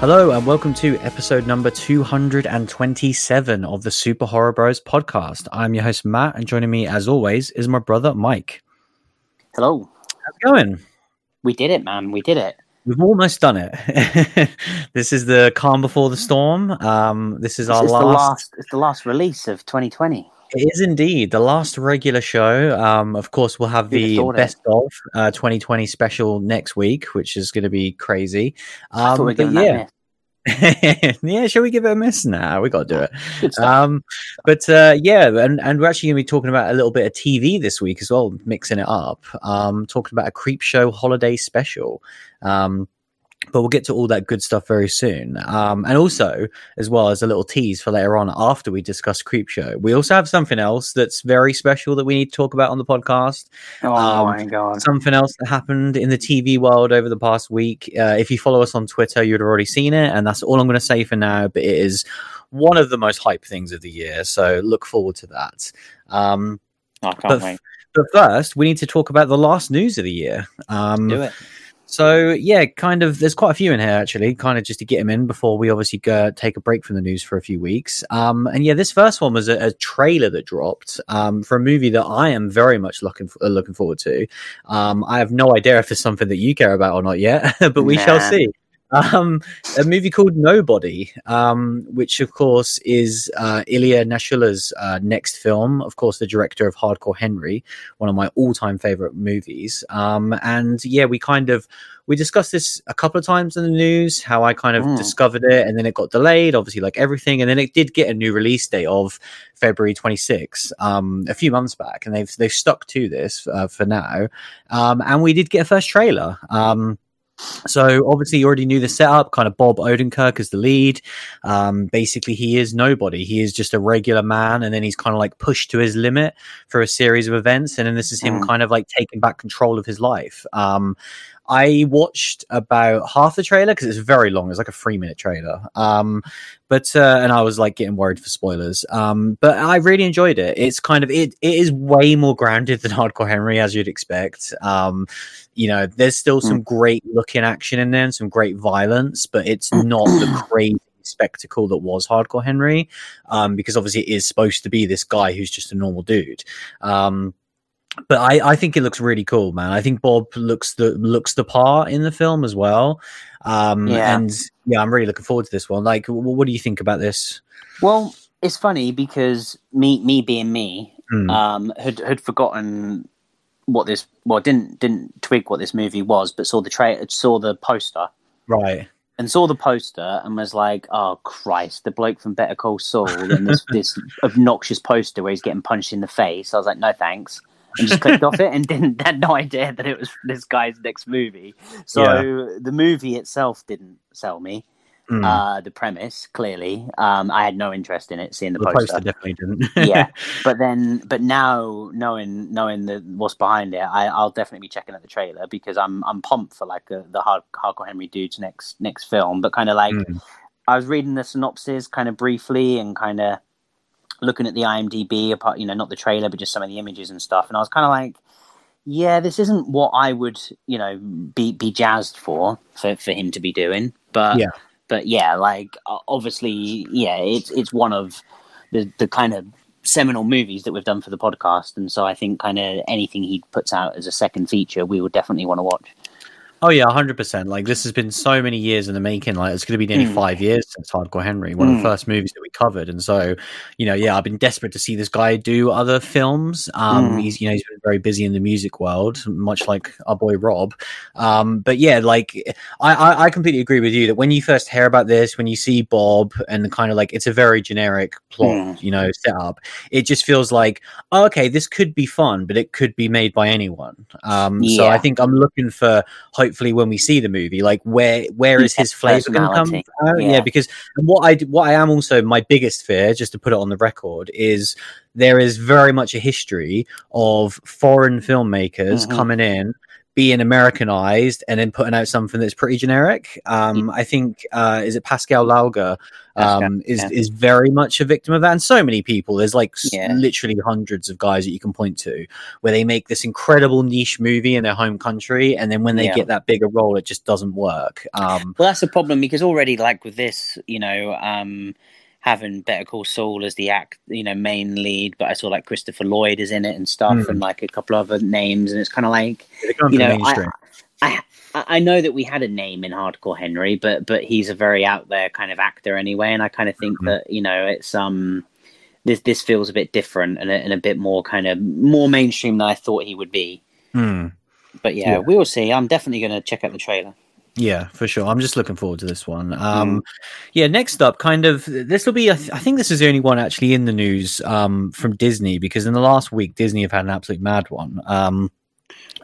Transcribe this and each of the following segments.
Hello, and welcome to episode number 227 of the Super Horror Bros podcast. I'm your host, Matt, and joining me, as always, is my brother, Mike. Hello. How's it going? We did it, man. We did it. We've almost done it. this is the calm before the storm. Um, this is This our is last, the last. It's the last release of 2020. It is indeed the last regular show. Um, of course, we'll have the it? best of uh, 2020 special next week, which is going to be crazy. Um, we but yeah, yeah, shall we give it a miss now? We got to do it. Um, but uh, yeah, and, and we're actually going to be talking about a little bit of TV this week as well, mixing it up. Um, talking about a creep show holiday special. Um, but we'll get to all that good stuff very soon. Um, and also, as well as a little tease for later on after we discuss Creepshow, we also have something else that's very special that we need to talk about on the podcast oh um, my god. something else that happened in the TV world over the past week. Uh, if you follow us on Twitter, you'd have already seen it, and that's all I'm going to say for now. But it is one of the most hype things of the year, so look forward to that. Um, I can't but, wait. but first, we need to talk about the last news of the year. Um, Do it. So yeah, kind of. There's quite a few in here actually, kind of just to get them in before we obviously go take a break from the news for a few weeks. Um, and yeah, this first one was a, a trailer that dropped um, for a movie that I am very much looking uh, looking forward to. Um, I have no idea if it's something that you care about or not yet, but we shall see. Um, a movie called Nobody, um, which of course is uh, Ilya Naishuller's uh, next film. Of course, the director of Hardcore Henry, one of my all-time favorite movies. Um, and yeah, we kind of we discussed this a couple of times in the news. How I kind of Mm. discovered it, and then it got delayed, obviously, like everything. And then it did get a new release date of February 26, um, a few months back, and they've they've stuck to this uh, for now. Um, and we did get a first trailer. Um, so obviously you already knew the setup, kind of Bob Odenkirk as the lead. Um, basically he is nobody. He is just a regular man and then he's kind of like pushed to his limit for a series of events. And then this is him Mm. kind of like taking back control of his life. Um, I watched about half the trailer because it's very long. It's like a three minute trailer. Um, but uh, and I was like getting worried for spoilers. Um, but I really enjoyed it. It's kind of it. It is way more grounded than Hardcore Henry, as you'd expect. Um, you know, there's still some great looking action in there and some great violence, but it's not the crazy spectacle that was Hardcore Henry. Um, because obviously it is supposed to be this guy who's just a normal dude. Um, but I, I think it looks really cool, man. I think Bob looks the looks the part in the film as well. Um, Yeah. and yeah, I'm really looking forward to this one. Like, w- what do you think about this? Well, it's funny because me, me being me, Hmm. um, had had forgotten what this. Well, didn't didn't twig what this movie was, but saw the tra- saw the poster right. and saw the poster and was like, "Oh Christ, the bloke from Better Call Saul!" And this this obnoxious poster where he's getting punched in the face. I was like, "No thanks," and just clicked off it and didn't had no idea that it was this guy's next movie. So the movie itself didn't sell me. Hmm. Uh, the premise clearly, um, I had no interest in it. Seeing the, the poster, poster definitely didn't. yeah. But then, but now knowing knowing the what's behind it, I, I'll definitely be checking out the trailer because I'm I'm pumped for like uh the hard, hardcore Henry dude's next next film. But kind of like Mm. I was reading the synopsis kind of briefly and kind of looking at the IMDb, apart you know not the trailer but just some of the images and stuff, and I was kind of like. Yeah, this isn't what I would, you know, be be jazzed for for, for him to be doing. But Yeah. but yeah, like obviously, yeah, it's it's one of the the kind of seminal movies that we've done for the podcast, and so I think kind of anything he puts out as a second feature, we would definitely want to watch. Oh yeah, hundred percent. Like this has been so many years in the making. Like it's going to be nearly Mm. five years since Hardcore Henry, one of Mm. the first movies that we covered. And so, you know, yeah, I've been desperate to see this guy do other films. Um, Mm. he's you know he's been very busy in the music world, much like our boy Rob. Um, but yeah, like I, I I completely agree with you that when you first hear about this, when you see Bob and the kind of like it's a very generic plot, Mm. you know, setup. It just feels like oh, okay, this could be fun, but it could be made by anyone. Um, so I think I'm looking for hopefully when we see the movie, like where where is his flavor going to come? Out? Yeah. Yeah. because what I what I am also my biggest fear, just to put it on the record, is there is very much a history of foreign filmmakers Mhm. coming in being Americanized and then putting out something that's pretty generic. Um, I think uh, is it Pascal Laugier um, is yeah. is very much a victim of that, and so many people. There's like s- Yeah. literally hundreds of guys that you can point to where they make this incredible niche movie in their home country, and then when they Yeah. get that bigger role, it just doesn't work. Um, Well, that's the problem because already, like with this, you know, um, having Better Call Saul as the act, you know, main lead, but I saw like Christopher Lloyd is in it and stuff, Mm. and like a couple other names, and it's kind of like you know. I, I I know that we had a name in Hardcore Henry, but but he's a very out there kind of actor anyway, and I kind of think Mhm. that you know it's um this this feels a bit different and a, and a bit more kind of more mainstream than I thought he would be. Hmm. But yeah, Yeah. we will see. I'm definitely going to check out the trailer. Yeah, for sure. I'm just looking forward to this one. Mm. Um, Yeah, next up, kind of, this will be, I, th- I think this is the only one actually in the news um, from Disney because in the last week, Disney have had an absolute mad one. Um,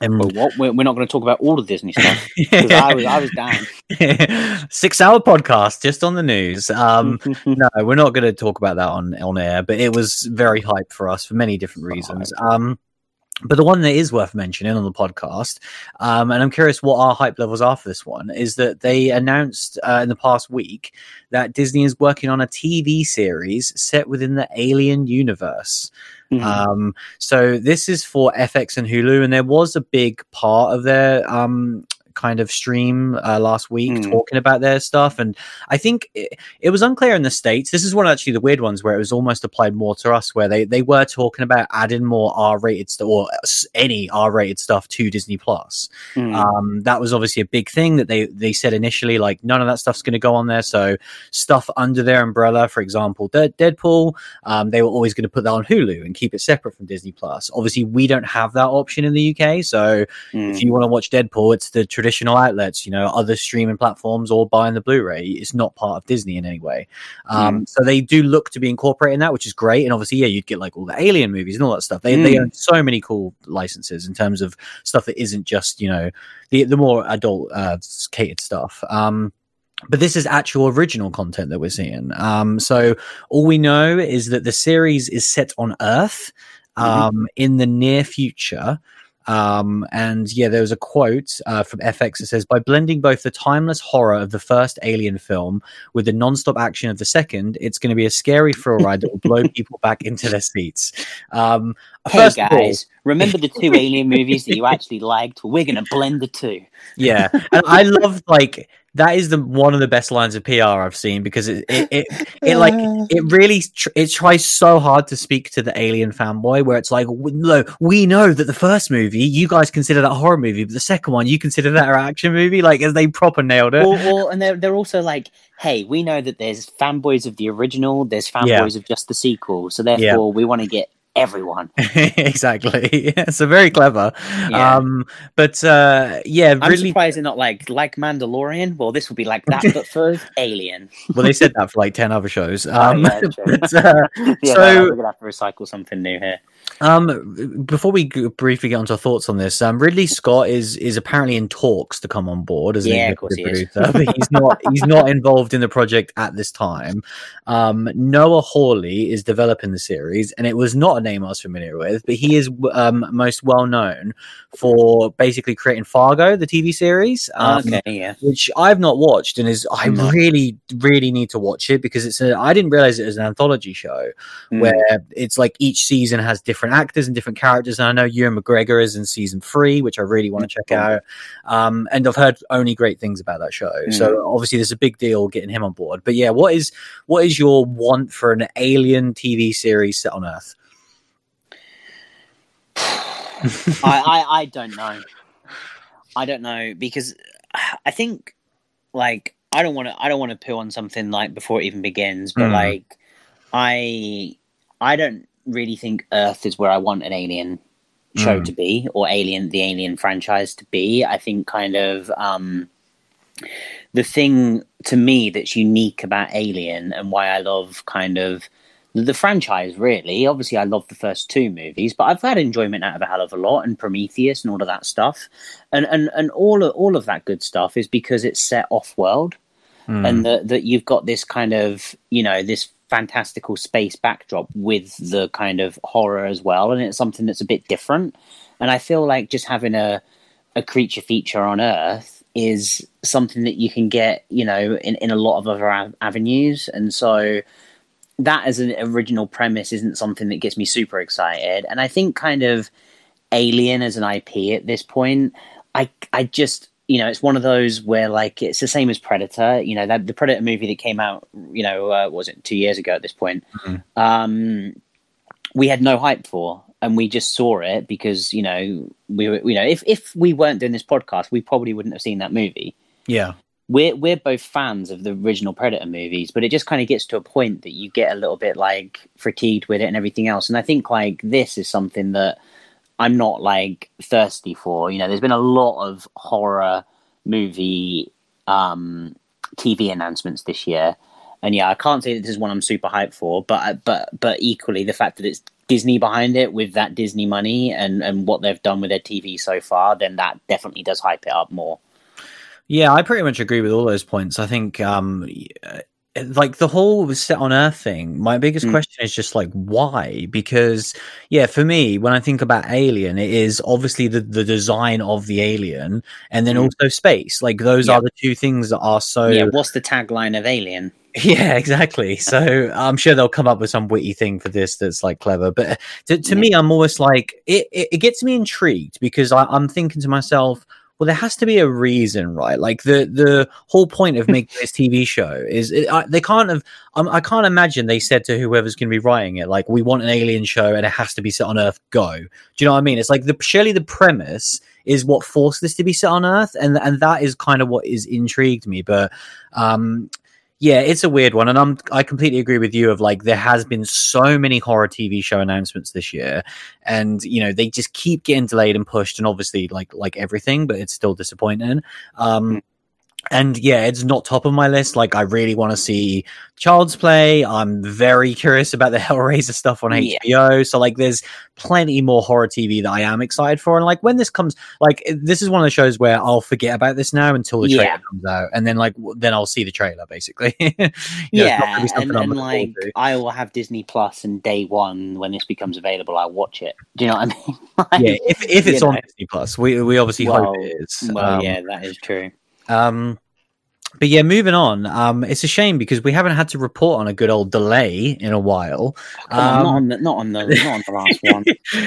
and But what we're, we're not going to talk about all the Disney stuff because I was I was down. six hour podcast just on the news. Um, no, we're not going to talk about that on on air, but it was very hype for us for many different reasons. Um, but the one that is worth mentioning on the podcast, um, and I'm curious what our hype levels are for this one, is that they announced uh, in the past week that Disney is working on a TV series set within the Alien universe. Mhm. Um, so this is for FX and Hulu, and there was a big part of their um, kind of stream uh, last week Mm. talking about their stuff, and I think it, it was unclear in the states. This is one of actually the weird ones where it was almost applied more to us, where they they were talking about adding more R-rated stuff or any R-rated stuff to Disney Plus. Mhm. Um, that was obviously a big thing that they they said initially, like none of that stuff's going to go on there. So stuff under their umbrella, for example, Dead Deadpool, um, they were always going to put that on Hulu and keep it separate from Disney Plus. Obviously, we don't have that option in the UK, so Mm. if you want to watch Deadpool, it's the traditional outlets, you know, other streaming platforms or buying the Blu-ray. It's not part of Disney in any way. Um, So they do look to be incorporating that, which is great. And obviously, yeah, you'd get like all the Alien movies and all that stuff. They they Mm. own so many cool licenses in terms of stuff that isn't just you know the the more adult uh, catered stuff. Um, but this is actual original content that we're seeing. Um, so all we know is that the series is set on Earth um, in the near future. Um, and yeah, there was a quote uh, from FX that says, by blending both the timeless horror of the first Alien film with the non-stop action of the second, it's going to be a scary thrill ride that will blow people back into their seats. Um, Hey first of all- guys, remember the two Alien movies that you actually liked? We're going to blend the two. yeah and i love like that is the one of the best lines of pr i've seen because it it, it, it like it really tr- it tries so hard to speak to the alien fanboy where it's like no we know that the first movie you guys consider that a horror movie but the second one you consider that an action movie like as they proper nailed it Or, or, and they're, they're also like, hey, we know that there's fanboys of the original, there's fanboys Yeah. of just the sequel. So therefore, we want to get everyone. exactly so very clever Yeah. um but uh yeah I'm really surprised they're not like like Mandalorian. Well, this will be like that, but for Alien. well they said that for like 10 other shows Oh, um yeah, but, uh, yeah, So- we're gonna have to recycle something new here. Um, before we g- briefly get onto our thoughts on this, um, Ridley Scott is is apparently in talks to come on board as Yeah, of course executive he is. producer, but he's not he's not involved in the project at this time. Um, Noah Hawley is developing the series, and it was not a name I was familiar with, but he is um, most well known for basically creating Fargo, the TV series. Um, okay, yeah. which I've not watched, and is I No. really, really need to watch it because it's a. I didn't realize it was an anthology show Mm. where it's like each season has different actors and different characters. And I know Ewan McGregor is in season three, which I really want to check out. Um, and I've heard only great things about that show. So obviously, there's a big deal getting him on board. But yeah, what is what is your want for an alien TV series set on Earth? I, I I don't know. I don't know because I think like I don't want to I don't want to poo on something like before it even begins, but Mm. like I I don't really think Earth is where I want an alien show Mm. to be or alien the alien franchise to be. I think kind of um the thing to me that's unique about Alien and why I love kind of the, franchise really. Obviously, I love the first two movies, but I've had enjoyment out of a hell of a lot and Prometheus and all of that stuff, and and and all of, all of that good stuff is because it's set off world Hmm. and that that you've got this kind of you know this fantastical space backdrop with the kind of horror as well, and it's something that's a bit different. And I feel like just having a a creature feature on Earth is something that you can get, you know, in, in a lot of other av- avenues. And so that as an original premise isn't something that gets me super excited. And I think kind of Alien as an IP at this point, I I just you know it's one of those where like it's the same as Predator. You know that the Predator movie that came out, you know, uh, was it two years ago at this point? Mhm. Um, we had no hype for, and we just saw it because you know we were you know if if we weren't doing this podcast, we probably wouldn't have seen that movie Yeah. we're we're both fans of the original Predator movies, but it just kind of gets to a point that you get a little bit like fatigued with it and everything else. And I think like this is something that I'm not like thirsty for. You know, there's been a lot of horror movie um, TV announcements this year, and yeah, I can't say that this is one I'm super hyped for. But but but equally, the fact that it's Disney behind it with that Disney money and and what they've done with their TV so far, then that definitely does hype it up more. Yeah, I pretty much agree with all those points. I think, um, like the whole set on Earth thing. My biggest Mm. question is just like why? Because yeah, for me, when I think about Alien, it is obviously the the design of the alien, and then Mm. also space. Like those Yeah. are the two things that are so yeah, what's the tagline of Alien? Yeah, exactly. So I'm sure they'll come up with some witty thing for this that's like clever. But uh, to, to Yeah. me, I'm almost like it, it, it gets me intrigued because I, I'm thinking to myself, well, there has to be a reason, right? Like the the whole point of making this TV show is it, I, they can't have. Um, I can't imagine they said to whoever's going to be writing it, like, we want an alien show and it has to be set on Earth. Go. Do you know what I mean? It's like the surely the premise is what forced this to be set on Earth, and and that is kind of what is intrigued me. But um, yeah, it's a weird one, and I'm I completely agree with you. Of like, there has been so many horror TV show announcements this year, and you know they just keep getting delayed and pushed, and obviously like like everything, but it's still disappointing. Um, and yeah, it's not top of my list. Like, I really want to see Child's Play. I'm very curious about the Hellraiser stuff on Yeah. HBO. So like, there's plenty more horror TV that I am excited for. And like, when this comes, like, this is one of the shows where I'll forget about this now until the trailer Yeah. comes out, and then like, w- then I'll see the trailer basically. You know, it's not gonna yeah, and, and like. I will have Disney Plus, and day one when this becomes available, I'll watch it. Do you know what I mean? yeah, if, if it's you on. Disney Plus, we we obviously Well, hope it is. Well, Um, yeah, that is true. Um, but yeah, moving on. Um, it's a shame because we haven't had to report on a good old delay in a while. Come on, um, not on the not on the not on the last one.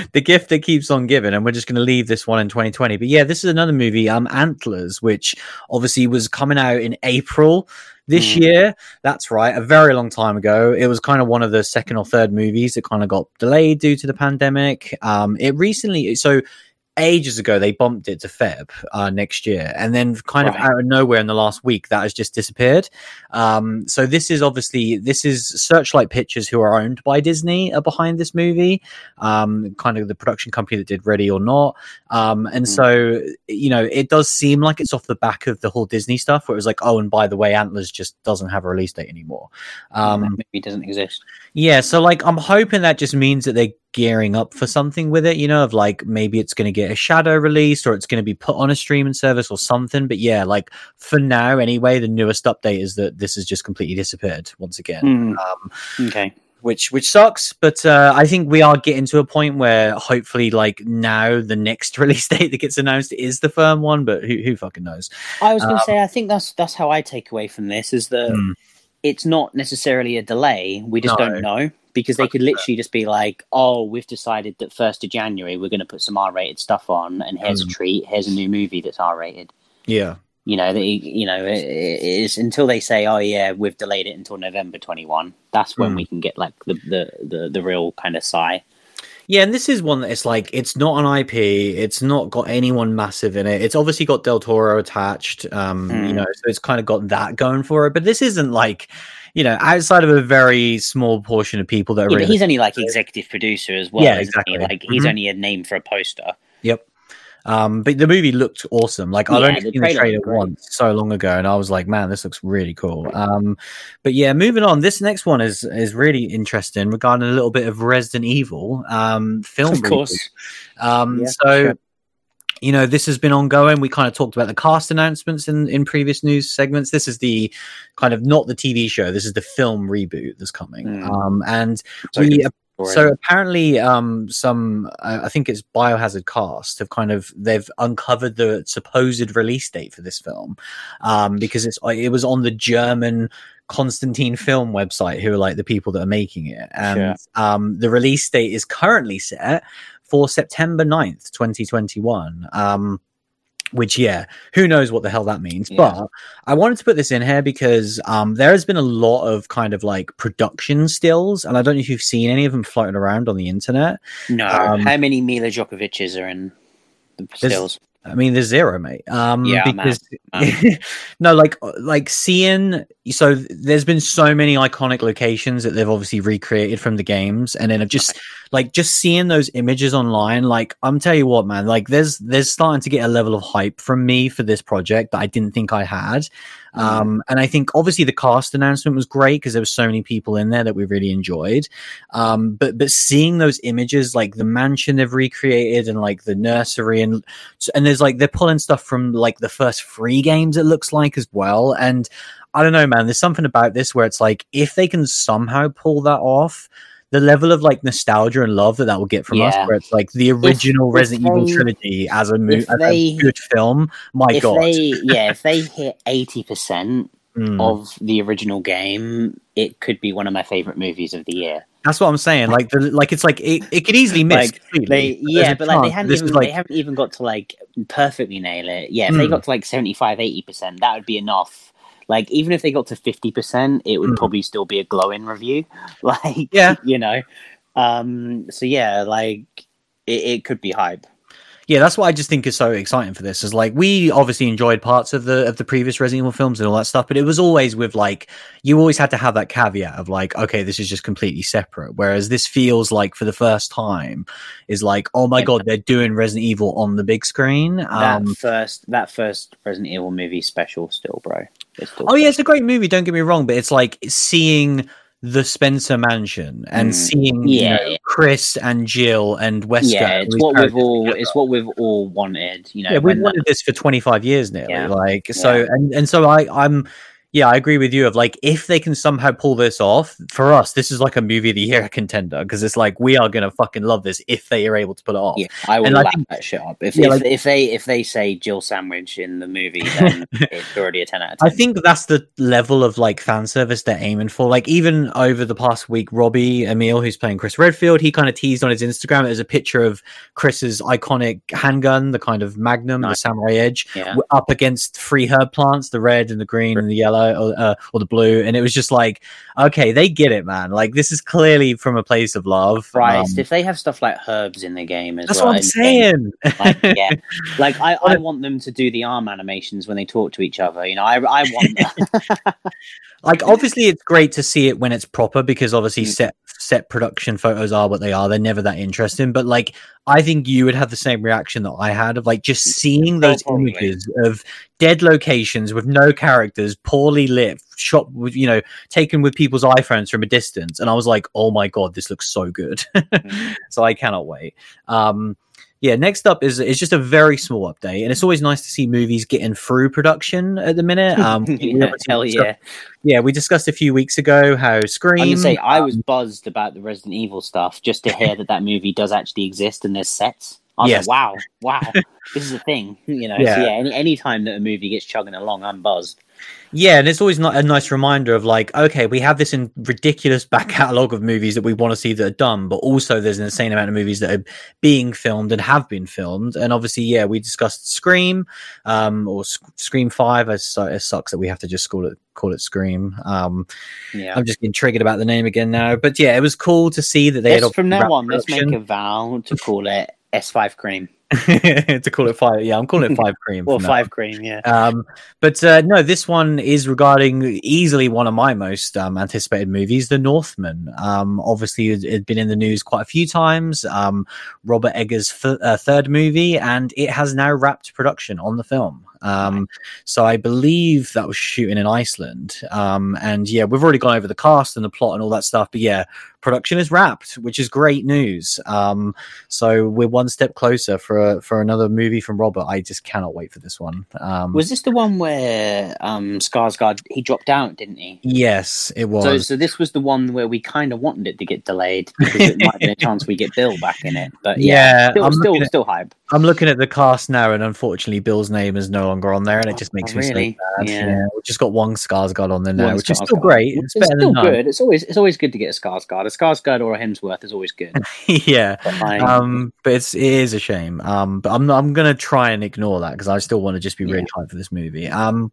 the gift that keeps on giving, and we're just going to leave this one in 2020. But yeah, this is another movie, um, Antlers, which obviously was coming out in April this Mm. year. That's right, a very long time ago. It was kind of one of the second or third movies that kind of got delayed due to the pandemic. Um, it recently, so ages ago, they bumped it to Feb uh, next year, and then kind of out of nowhere in the last week, that has just disappeared. Um, so this is obviously this is Searchlight Pictures, who are owned by Disney, are behind this movie. Um, kind of the production company that did Ready or Not. Um, and Mm. so you know, it does seem like it's off the back of the whole Disney stuff, where it was like, oh, and by the way, Antlers just doesn't have a release date anymore. Um, that doesn't exist. yeah, so like I'm hoping that just means that they're gearing up for something with it, you know, of like maybe it's going to get a shadow release or it's going to be put on a streaming service or something. But yeah, like for now, anyway, the newest update is that this has just completely disappeared once again. Hmm, Um, okay. which which sucks, but uh, I think we are getting to a point where hopefully, like now, the next release date that gets announced is the firm one. But who who fucking knows? I was going to um, say, I think that's that's how I take away from this is that Hmm. it's not necessarily a delay. We just No. don't know because they could literally just be like, "Oh, we've decided that first of January we're going to put some R-rated stuff on, and here's Mm. a treat. Here's a new movie that's R-rated." Yeah, You know, they, you know, it, it is until they say, "Oh yeah, we've delayed it until November 21." That's when Mm. we can get like the the the, the real kind of sigh. Yeah, and this is one that it's like it's not an IP. It's not got anyone massive in it. It's obviously got Del Toro attached. Um, you Mm. know, so it's kind of got that going for it. But this isn't like, you know, outside of a very small portion of people that are Yeah, really but he's only like executive producer as well. Yeah, isn't he? exactly. Like he's Mhm. only a name for a poster. Yep. Um, but the movie looked awesome. Like I've Yeah, only the seen the trailer trailer looked great. once so long ago, and I was like, man, this looks really cool. Um, but yeah, moving on. This next one is is really interesting regarding a little bit of Resident Evil um, film. Of course. reboot. Um, Yeah, so. sure. You know, this has been ongoing. We kind of talked about the cast announcements in, in previous news segments. This is the kind of not the TV show. This is the film reboot that's coming. Mm. Um, and So we. So apparently, um, some uh, I think it's Biohazard Cast have kind of they've uncovered the supposed release date for this film, um, because it's it was on the German Constantine Film website, who are like the people that are making it, and Sure. um, the release date is currently set for September 9th, twenty twenty one. Um, which yeah, who knows what the hell that means? Yeah. But I wanted to put this in here because um, there has been a lot of kind of like production stills, and I don't know if you've seen any of them floating around on the internet. no, um, how many Milla Jovovich's are in the stills? I mean, there's zero, mate. Um, Yeah, because no, like like seeing. So there's been so many iconic locations that they've obviously recreated from the games, and then I've just like just seeing those images online. Like I'm tell you what, man. Like there's there's starting to get a level of hype from me for this project that I didn't think I had. Mm. Um, and I think obviously the cast announcement was great because there were so many people in there that we really enjoyed. Um, but but seeing those images, like the mansion they've recreated and like the nursery and and there's like they're pulling stuff from like the first free games. It looks like as well. And I don't know, man. There's something about this where it's like if they can somehow pull that off. The level of like nostalgia and love that that will get from us, where it's like the original if Resident Evil they- trilogy as a movie, as a good film. My if God, they, yeah, if they hit eighty percent Mm. of the original game, it could be one of my favorite movies of the year. That's what I'm saying. Like, the, like it's like it, it could easily miss. Like, They, yeah, but like they hadn't even like they haven't even got to like perfectly nail it. Yeah, if they Hmm. got to like 75 80 percent, that would be enough. Like even if they got to fifty percent, it would Hmm. probably still be a glowing review. Like Yeah. you know. Um. So yeah, like it, it could be hype. yeah. That's what I just think is so exciting for this. Is like we obviously enjoyed parts of the of the previous Resident Evil films and all that stuff, but it was always with like you always had to have that caveat of like, okay, this is just completely separate. Whereas this feels like for the first time is like, oh my god, they're doing Resident Evil on the big screen. That Um, first that first Resident Evil movie special still, bro. Oh yeah, it's a great movie. Don't get me wrong, but it's like seeing the Spencer Mansion and Mm. seeing you Yeah. know, Chris and Jill and Wesker. yeah, it's what we've all together. it's what we've all wanted. You know, yeah, we've when that- wanted this for 25 years nearly. Yeah. Like so, Yeah. and and so I I'm yeah, I agree with you. Of like, if they can somehow pull this off for us, this is like a movie of the year contender because it's like we are gonna fucking love this if they are able to pull it off. Yeah, I will And I laugh think- that shit up. If Yeah, if, like- if they if they say Jill Sandwich in the movie, then it's already a ten out of ten. I think that's the level of like fan service they're aiming for. Like even over the past week, Robbie Amell, who's playing Chris Redfield, he kind of teased on his Instagram. There's a picture of Chris's iconic handgun, the kind of Magnum, the Samurai Edge, yeah, up against three herb plants, the red and the green and the yellow, or, uh, or the blue, and it was just like, okay, they get it, man. Like this is clearly from a place of love. Christ, Um, if they have stuff like herbs in the game as that's well, what I'm saying. Like, yeah, like I, I want them to do the arm animations when they talk to each other. You know, I, I want that. like obviously it's great to see it when it's proper because obviously Mm. set set production photos are what they are they're never that interesting but like i think you would have the same reaction that i had of like just seeing those probably. images of dead locations with no characters poorly lit shot with you know taken with people's iphones from a distance and i was like oh my god this looks so good. So i cannot wait. Um yeah, next up is is just a very small update, and it's always nice to see movies getting through production at the minute. Um, yeah, hell yeah! yeah, we discussed a few weeks ago how Scream. I'm gonna say I um, was buzzed about the Resident Evil stuff just to hear that that movie does actually exist and there's sets. I was Yes. like, wow, wow, this is a thing. You know, Yeah. so yeah. Any any time that a movie gets chugging along, I'm buzzed. Yeah, and it's always not a nice reminder of like, okay, we have this in ridiculous back catalogue of movies that we want to see that are done, but also there's an insane amount of movies that are being filmed and have been filmed. And obviously, yeah, we discussed Scream, um, or Sc- Scream Five. It, su- it sucks that we have to just call it call it Scream. Um, Yeah. I'm just getting triggered about the name again now, but yeah, it was cool to see that they had from now on, let's make a vow to call it S5 Cream to call it five. Yeah, I'm calling it Five Cream. or Five Cream. Yeah. Um, but uh, no, this one is regarding easily one of my most um, anticipated movies, The Northman. Um, obviously, it had been in the news quite a few times. Um, Robert Eggers' th- uh, third movie, and it has now wrapped production on the film. Um, so I believe that was shooting in Iceland. Um, and yeah, we've already gone over the cast and the plot and all that stuff. But yeah, production is wrapped, which is great news. Um, so we're one step closer for for another movie from Robert. I just cannot wait for this one. Um, Was this the one where um, Skarsgård he dropped out, didn't he? yes, it was. So, so this was the one where we kind of wanted it to get delayed because it might be a chance we get Bill back in it. But yeah, Yeah, still, I'm still, at- still hype. I'm looking at the cast now, and unfortunately, Bill's name is no longer on there, and it just makes Oh, me really? so sad. Yeah. Yeah. we've just got one Skarsgård on there now, One which is still great. It's, better still than none. good. It's always it's always good to get a Skarsgård. Skarsgård or a Hemsworth is always good. yeah. But like, Um, but it's it is a shame. Um, but I'm I'm gonna try and ignore that because I still want to just be really Yeah. hyped for this movie. Um,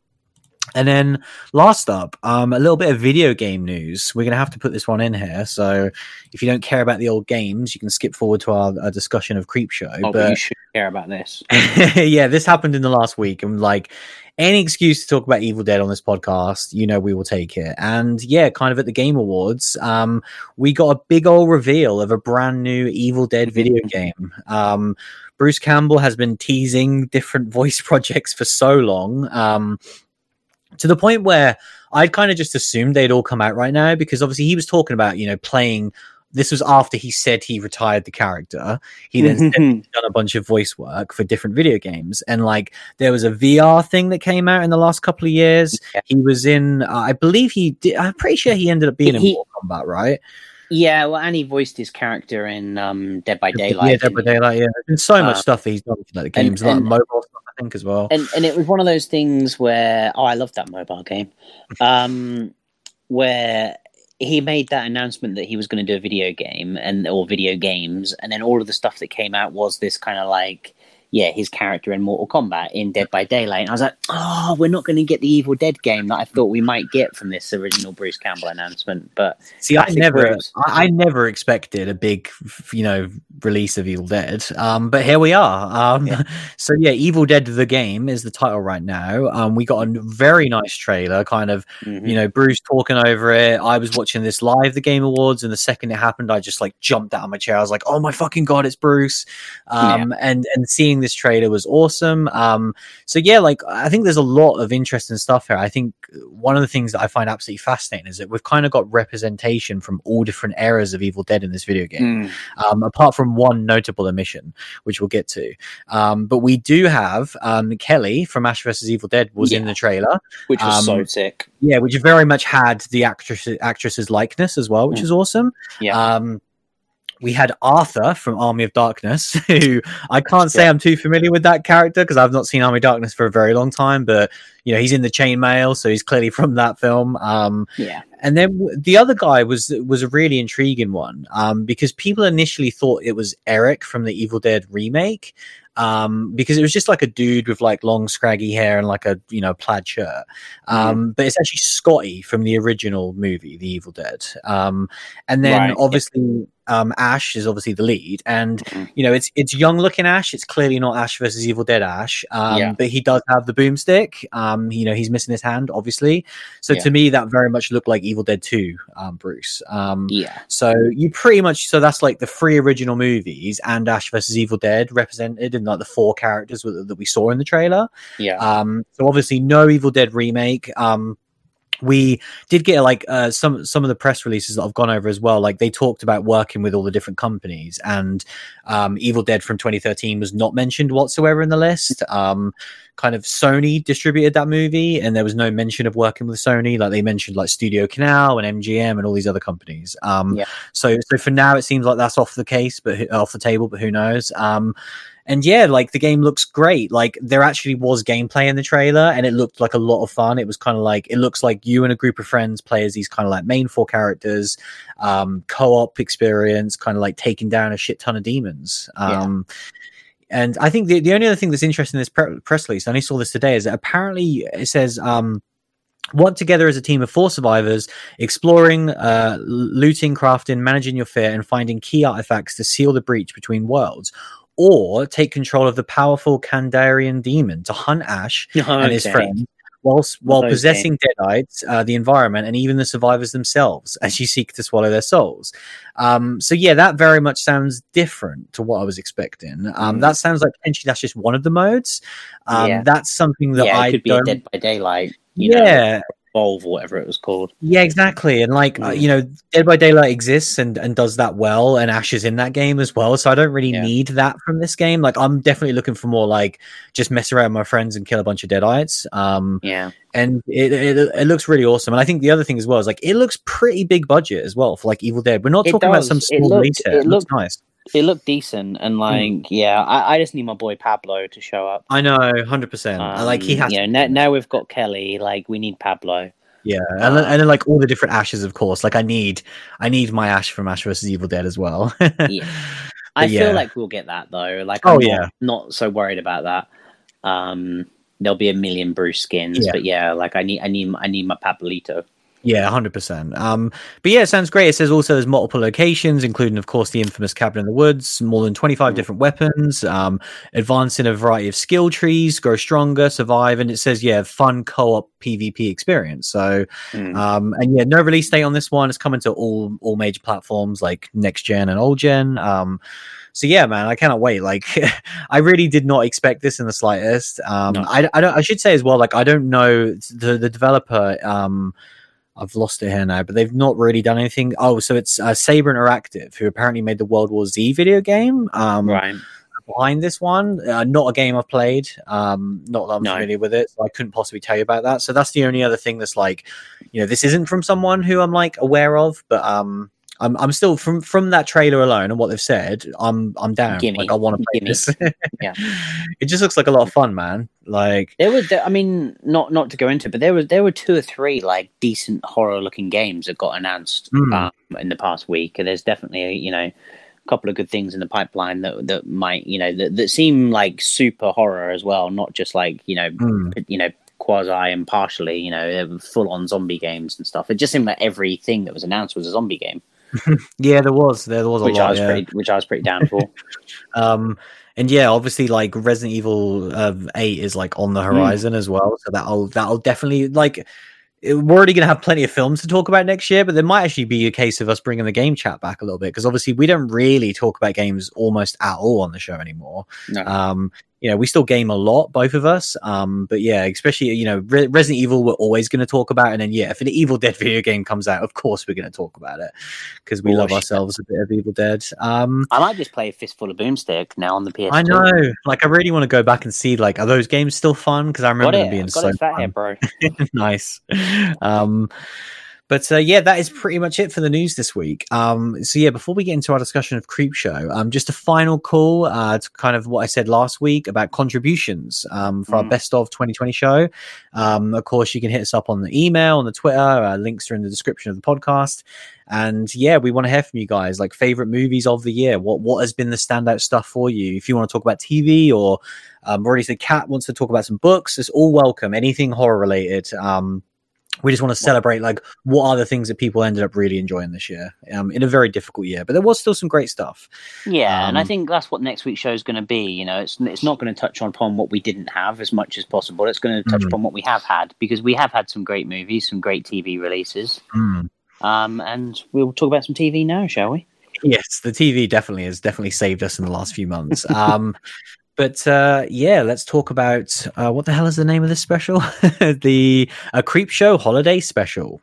and then last up, um, a little bit of video game news. We're gonna have to put this one in here. So if you don't care about the old games, you can skip forward to our, our discussion of Creepshow. oh, but but you should care about this. yeah, this happened in the last week, and like any excuse to talk about Evil Dead on this podcast, you know we will take it. And yeah, kind of at the Game Awards, um, we got a big old reveal of a brand new Evil Dead video game. Um, Bruce Campbell has been teasing different voice projects for so long, um, to the point where I'd kind of just assumed they'd all come out right now because obviously he was talking about you know playing. This was after he said he retired the character. He then said done a bunch of voice work for different video games and like there was a VR thing that came out in the last couple of years Yeah. he was in uh, I believe he did I'm pretty sure he ended up being in He- Mortal Kombat right yeah, well, and he voiced his character in um, Dead by Daylight. yeah Dead by? Daylight yeah there's been so much Uh, stuff that he's done for the and- games like and- mobile stuff I think as well. And and it was one of those things where oh, I love that mobile game, um, where he made that announcement that he was going to do a video game and or video games, and then all of the stuff that came out was this kind of like yeah his character in Mortal Kombat in Dead by Daylight, and I was like oh we're not going to get the Evil Dead game that I thought we might get from this original Bruce Campbell announcement, but See, I never, I, I never expected a big, you know, release of Evil Dead. Um, but here we are. Um, Yeah. so yeah, Evil Dead the game is the title right now. Um, we got a very nice trailer, kind of, mhm. you know, Bruce talking over it. I was watching this live, the Game Awards, and the second it happened, I just like jumped out of my chair. I was like, "Oh my fucking god, it's Bruce!" Um, and and seeing this trailer was awesome. Um, so yeah, like I think there's a lot of interesting stuff here. I think one of the things that I find absolutely fascinating is that we've kind of got representation from all different eras of Evil Dead in this video game. Mm. Um, apart from one notable omission, which we'll get to. Um, but we do have um, Kelly from Ash vs Evil Dead was in the trailer. which was so um, sick. Yeah, which very much had the actress actress's likeness as well, which Mm. is awesome. Yeah. We had Arthur from Army of Darkness, who I can't say I'm too familiar with that character because I've not seen Army of Darkness for a very long time. But you know, he's in the Chainmail, so he's clearly from that film. Um, Yeah, and then w- the other guy was was a really intriguing one um, because people initially thought it was Eric from the Evil Dead remake um, because it was just like a dude with like long scraggy hair and like a you know plaid shirt. Um, But it's actually Scotty from the original movie, The Evil Dead. Um, and then Right. obviously um, Ash is obviously the lead, and Mhm. you know it's it's young looking Ash. It's clearly not Ash versus Evil Dead Ash, um, Yeah. but he does have the boomstick. Um, you know he's missing his hand, obviously. So Yeah. to me, that very much looked like Evil Dead Two, um, Bruce. Um, yeah, so you pretty much so that's like the three original movies and Ash versus Evil Dead represented in like the four characters that that we saw in the trailer. yeah. Um, so obviously no Evil Dead remake. Um, we did get like uh, some some of the press releases that I've gone over as well. Like they talked about working with all the different companies, and um, Evil Dead from 2013 was not mentioned whatsoever in the list. Um, kind of Sony distributed that movie, and there was no mention of working with Sony. Like they mentioned like Studio Canal and MGM and all these other companies. Um, Yeah. So so for now it seems like that's off the case, but off the table. But who knows? Um, and yeah, like the game looks great. Like there actually was gameplay in the trailer, and it looked like a lot of fun. It was kind of like it looks like you and a group of friends play as these kind of like main four characters, um, co-op experience, kind of like taking down a shit ton of demons. Yeah. Um, and I think the, the only other thing that's interesting in this pre- press release, I only saw this today, is that apparently it says um, work together as a team of four survivors, exploring, uh, looting, crafting, managing your fear, and finding key artifacts to seal the breach between worlds. Or take control of the powerful Kandarian demon to hunt Ash and his Okay. friend whilst while those possessing deadites, uh, the environment, and even the survivors themselves, as you seek to swallow their souls. Um, so yeah, that very much sounds different to what I was expecting. Um, Mm. That sounds like potentially that's just one of the modes. Um, Yeah. That's something that yeah, I could be don't. a Dead by Daylight. You know, yeah, Evolve or whatever it was called. yeah, exactly. And like uh, Mm. you know, Dead by Daylight exists and and does that well, and Ash is in that game as well. So I don't really Yeah. need that from this game. Like I'm definitely looking for more like just mess around with my friends and kill a bunch of deadites. Um, Yeah, and it, it it looks really awesome. And I think the other thing as well is like it looks pretty big budget as well for like Evil Dead. We're not It talking about some It small looked- release it It looks looked- nice. It looked decent, and like, yeah, I, I just need my boy Pablo to show up. I know, hundred percent. Like he Um, has. You know, now, now we've got Kelly. Like, we need Pablo. Yeah, and then, and then like all the different ashes, of course. Like I need, I need my ash from Ash versus Evil Dead as well. Yeah. I yeah. feel like we'll get that though. Like, Oh, I'm yeah. not, not so worried about that. Um, there'll be a million Bruce skins, Yeah. but yeah, like I need, I need, I need my Pablito. Yeah, hundred percent. Um, but yeah, it sounds great. It says also there's multiple locations, including of course the infamous cabin in the woods, more than twenty five Mm. different weapons, um, in a variety of skill trees, grow stronger, survive, and it says yeah, fun co op PvP experience. So, Mm. um, and yeah, no release date on this one. It's coming to all all major platforms like next gen and old gen. Um, so yeah, man, I cannot wait. Like, I really did not expect this in the slightest. Um, No. I, I don't. I should say as well. Like, I don't know the the developer. Um, I've lost it here now, but they've not really done anything. Oh, so it's uh, Saber Interactive, who apparently made the World War Z video game. Um, right. behind this one. Uh, not a game I've played. Um, not that I'm No. familiar with it, so I couldn't possibly tell you about that. So that's the only other thing that's like, you know, this isn't from someone who I'm like aware of, but um, I'm I'm still from from that trailer alone and what they've said. I'm I'm down. Gimme. Like I want to play Gimme. this. Yeah. it just looks like a lot of fun, man. Like There was, I mean, not not to go into, it, but there were there were two or three like decent horror looking games that got announced Mm. um, in the past week. And there's definitely you know a couple of good things in the pipeline that that might you know that, that seem like super horror as well, not just like you know mm, you know quasi and partially you know full on zombie games and stuff. It just seemed like everything that was announced was a zombie game, yeah, there was there was a which lot. I was yeah. pretty which I was pretty down for. Um, and yeah, obviously, like Resident Evil uh, Eight is like on the horizon as well, so that'll that'll definitely like it- we're already going to have plenty of films to talk about next year, but there might actually be a case of us bringing the game chat back a little bit because obviously we don't really talk about games almost at all on the show anymore. No. Um, you know, we still game a lot, both of us. Um, but yeah, especially you know, Re- Resident Evil, we're always going to talk about, and then yeah, if an Evil Dead video game comes out, of course we're going to talk about it because we Oh, love shit. ourselves a bit of Evil Dead. Um, I might just play a fistful of boomstick now on the PS2. I know. Like, I really want to go back and see. Like, are those games still fun? Because I remember them being so fat fun. here, bro. nice. Um, but uh, yeah, that is pretty much it for the news this week. Um, so yeah, before we get into our discussion of Creepshow, um, just a final call uh, to kind of what I said last week about contributions um, for our Mm. best of 2020 show. Um, of course, you can hit us up on the email, on the Twitter. Uh, links are in the description of the podcast. And yeah, we want to hear from you guys, like favorite movies of the year. What what has been the standout stuff for you? If you want to talk about TV or um, already said Cat wants to talk about some books, it's all welcome. Anything horror related. Um, we just want to celebrate like what are the things that people ended up really enjoying this year um, in a very difficult year, but there was still some great stuff. Yeah, and I Um, think that's what next week's show is going to be. You know, it's it's not going to touch upon what we didn't have as much as possible. It's going to touch Mhm. upon what we have had because we have had some great movies, some great TV releases. Mm. Um, and we'll talk about some TV now, shall we? Yes, the TV definitely has definitely saved us in the last few months. Um, but uh, yeah, let's talk about uh, what the hell is the name of this special? the a Creepshow Holiday Special.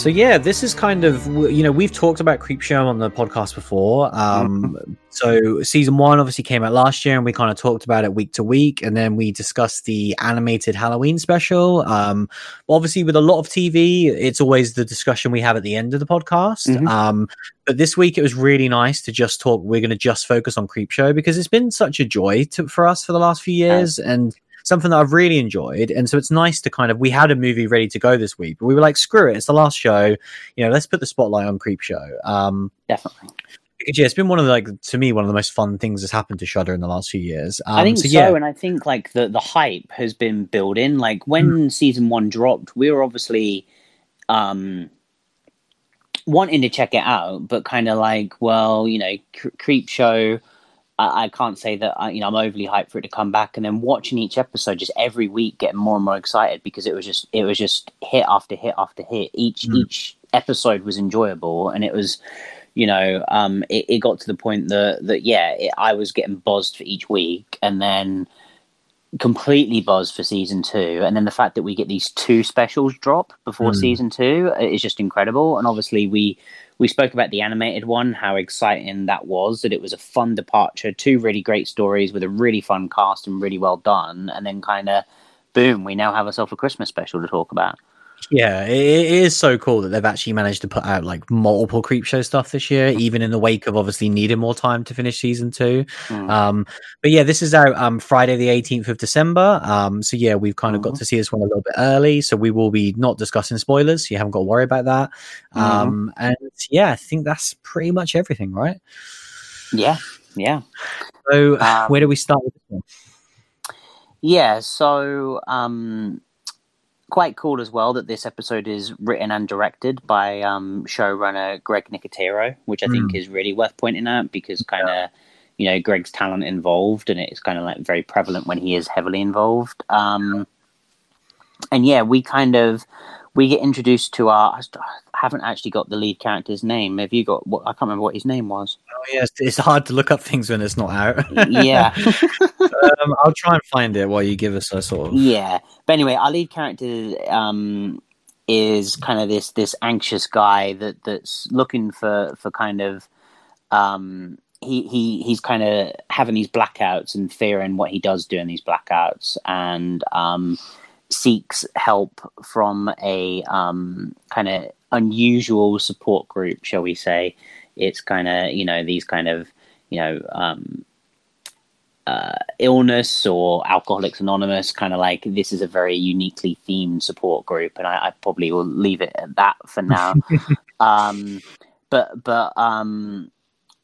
So yeah, this is kind of you know we've talked about Creepshow on the podcast before. Um, So season one obviously came out last year, and we kind of talked about it week to week, and then we discussed the animated Halloween special. Um, obviously, with a lot of TV, it's always the discussion we have at the end of the podcast. Mhm. Um, but this week it was really nice to just talk. We're going to just focus on Creepshow because it's been such a joy to, for us for the last few years, and something that I've really enjoyed. And so it's nice to kind of we had a movie ready to go this week, but we were like, screw it, it's the last show. You know, let's put the spotlight on Creepshow. Um, Definitely. because yeah, it's been one of the, like to me one of the most fun things that's happened to Shudder in the last few years. Um, I think so, so, yeah, and I think like the the hype has been building. Like when season one dropped, we were obviously um wanting to check it out, but kind of like, well, you know, cr- creep show. I, I can't say that I, you know I'm overly hyped for it to come back, and then watching each episode just every week, getting more and more excited because it was just it was just hit after hit after hit. Each Mm. each episode was enjoyable, and it was you know, um, it, it got to the point that that yeah, it, I was getting buzzed for each week, and then completely buzzed for season two, and then the fact that we get these two specials drop before Mm. season two is just incredible. And obviously, we we spoke about the animated one, how exciting that was. That it was a fun departure, two really great stories with a really fun cast and really well done, and then kind of boom, we now have ourselves a Christmas special to talk about. Yeah, it, it is so cool that they've actually managed to put out like multiple Creepshow stuff this year, even in the wake of obviously needing more time to finish season two. Mm. Um, but yeah, this is out um, Friday the 18th of December. Um, so yeah, we've kind of got Mhm. to see this one a little bit early, so we will be not discussing spoilers. So you haven't got to worry about that. Mhm. Um, and yeah, I think that's pretty much everything, right? yeah, yeah. So Um, where do we start with this one? Yeah, so um, quite cool as well that this episode is written and directed by um, showrunner Greg Nicotero, which I think is really worth pointing out because kind of you know Greg's talent involved, and it's kind of like very prevalent when he is heavily involved. Um, and yeah, we kind of we get introduced to our. I I haven't actually got the lead character's name. Have you got? What I can't remember what his name was. Oh, yeah, it's, it's hard to look up things when it's not out. yeah. um, I'll try and find it while you give us a sort of. Yeah, but anyway, our lead character um, is kind of this this anxious guy that that's looking for for kind of um, he he he's kind of having these blackouts and fearing what he does during these blackouts and um, seeks help from a um, kind of unusual support group, shall we say? It's kind of you know these kind of you know um, uh, illness or Alcoholics Anonymous, kind of like this is a very uniquely themed support group, and I, I probably will leave it at that for now. um, but but um,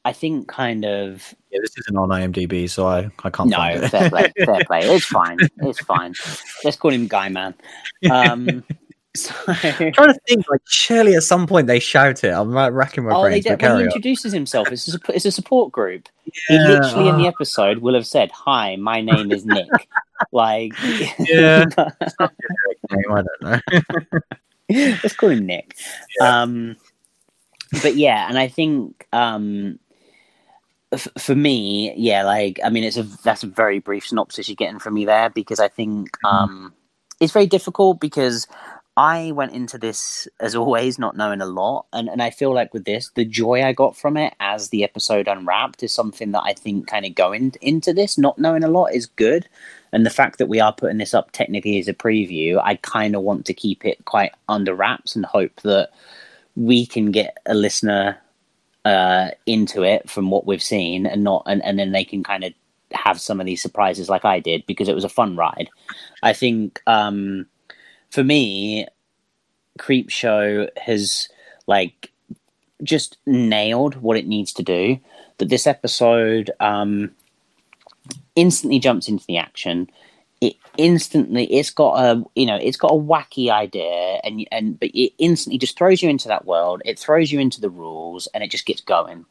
I think kind of Yeah, this isn't on IMDb, so I, I can't no find it. fair play, fair play. It's fine, it's fine. Let's call him Guy Man. Um, so, I'm trying to think, like, surely at some point they shout it. I'm like, racking my oh, they brains. when he introduces himself, it's a, it's a support group. He Yeah, literally in the oh, episode will have said, "Hi, my name is Nick." like, Yeah. name, I don't know. let's call him Nick. Um, but yeah, and I think um, f- for me, yeah, like I mean, it's a that's a very brief synopsis you're getting from me there because I think um, it's very difficult because I went into this as always not knowing a lot, and and I feel like with this, the joy I got from it as the episode unwrapped is something that I think kind of going into this not knowing a lot is good. And the fact that we are putting this up technically as a preview, I kind of want to keep it quite under wraps and hope that we can get a listener uh, into it from what we've seen, and not, and, and then they can kind of have some of these surprises like I did because it was a fun ride. I think um, for me, Creepshow has like just nailed what it needs to do. That this episode um, instantly jumps into the action. It instantly, it's got a you know, it's got a wacky idea, and and but it instantly just throws you into that world. It throws you into the rules, and it just gets going.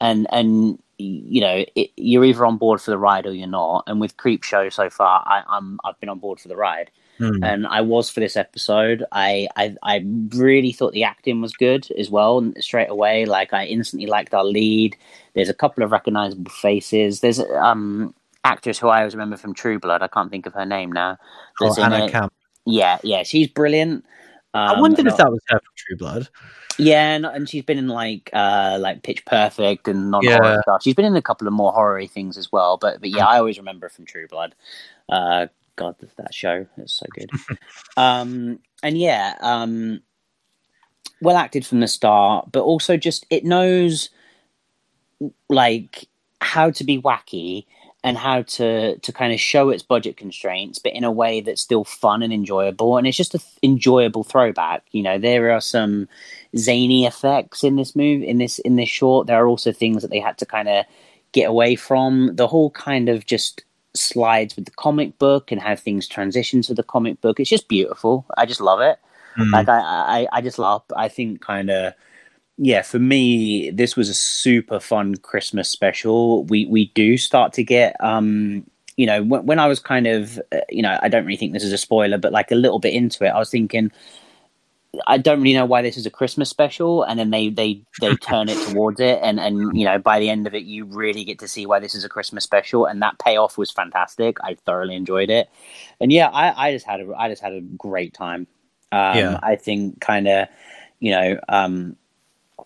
And and you know, it, you're either on board for the ride or you're not. And with Creepshow so far, I, I'm I've been on board for the ride Hmm. and I was for this episode. I, I I really thought the acting was good as well. and Straight away, like I instantly liked our lead. There's a couple of recognizable faces. There's um actress who I always remember from True Blood. I can't think of her name now. Oh, That's in Anna. Camp. Yeah, yeah, she's brilliant. Um, I wondered if that was her from True Blood. yeah, and, and she's been in like uh like Pitch Perfect and non horror Yeah. stuff. She's been in a couple of more horror things as well. But but yeah, I always remember from True Blood. Uh, God, that show is so good. um, and yeah, um, well acted from the start, but also just it knows like how to be wacky and how to to kind of show its budget constraints, but in a way that's still fun and enjoyable. And it's just an th- enjoyable throwback. You know, there are some zany effects in this move in this in this short. There are also things that they had to kind of get away from. The whole kind of just slides with the comic book and how things transition to the comic book. It's just beautiful. I just love it. Mm. Like I, I, I just love. I think kind of yeah, for me, this was a super fun Christmas special. We we do start to get um, you know, when, when I was kind of, uh, you know, I don't really think this is a spoiler, but like a little bit into it, I was thinking, I don't really know why this is a Christmas special, and then they they they turn it towards it, and and you know, by the end of it, you really get to see why this is a Christmas special, and that payoff was fantastic. I thoroughly enjoyed it, and yeah, I I just had a I just had a great time. Um, yeah. I think kind of, you know, um,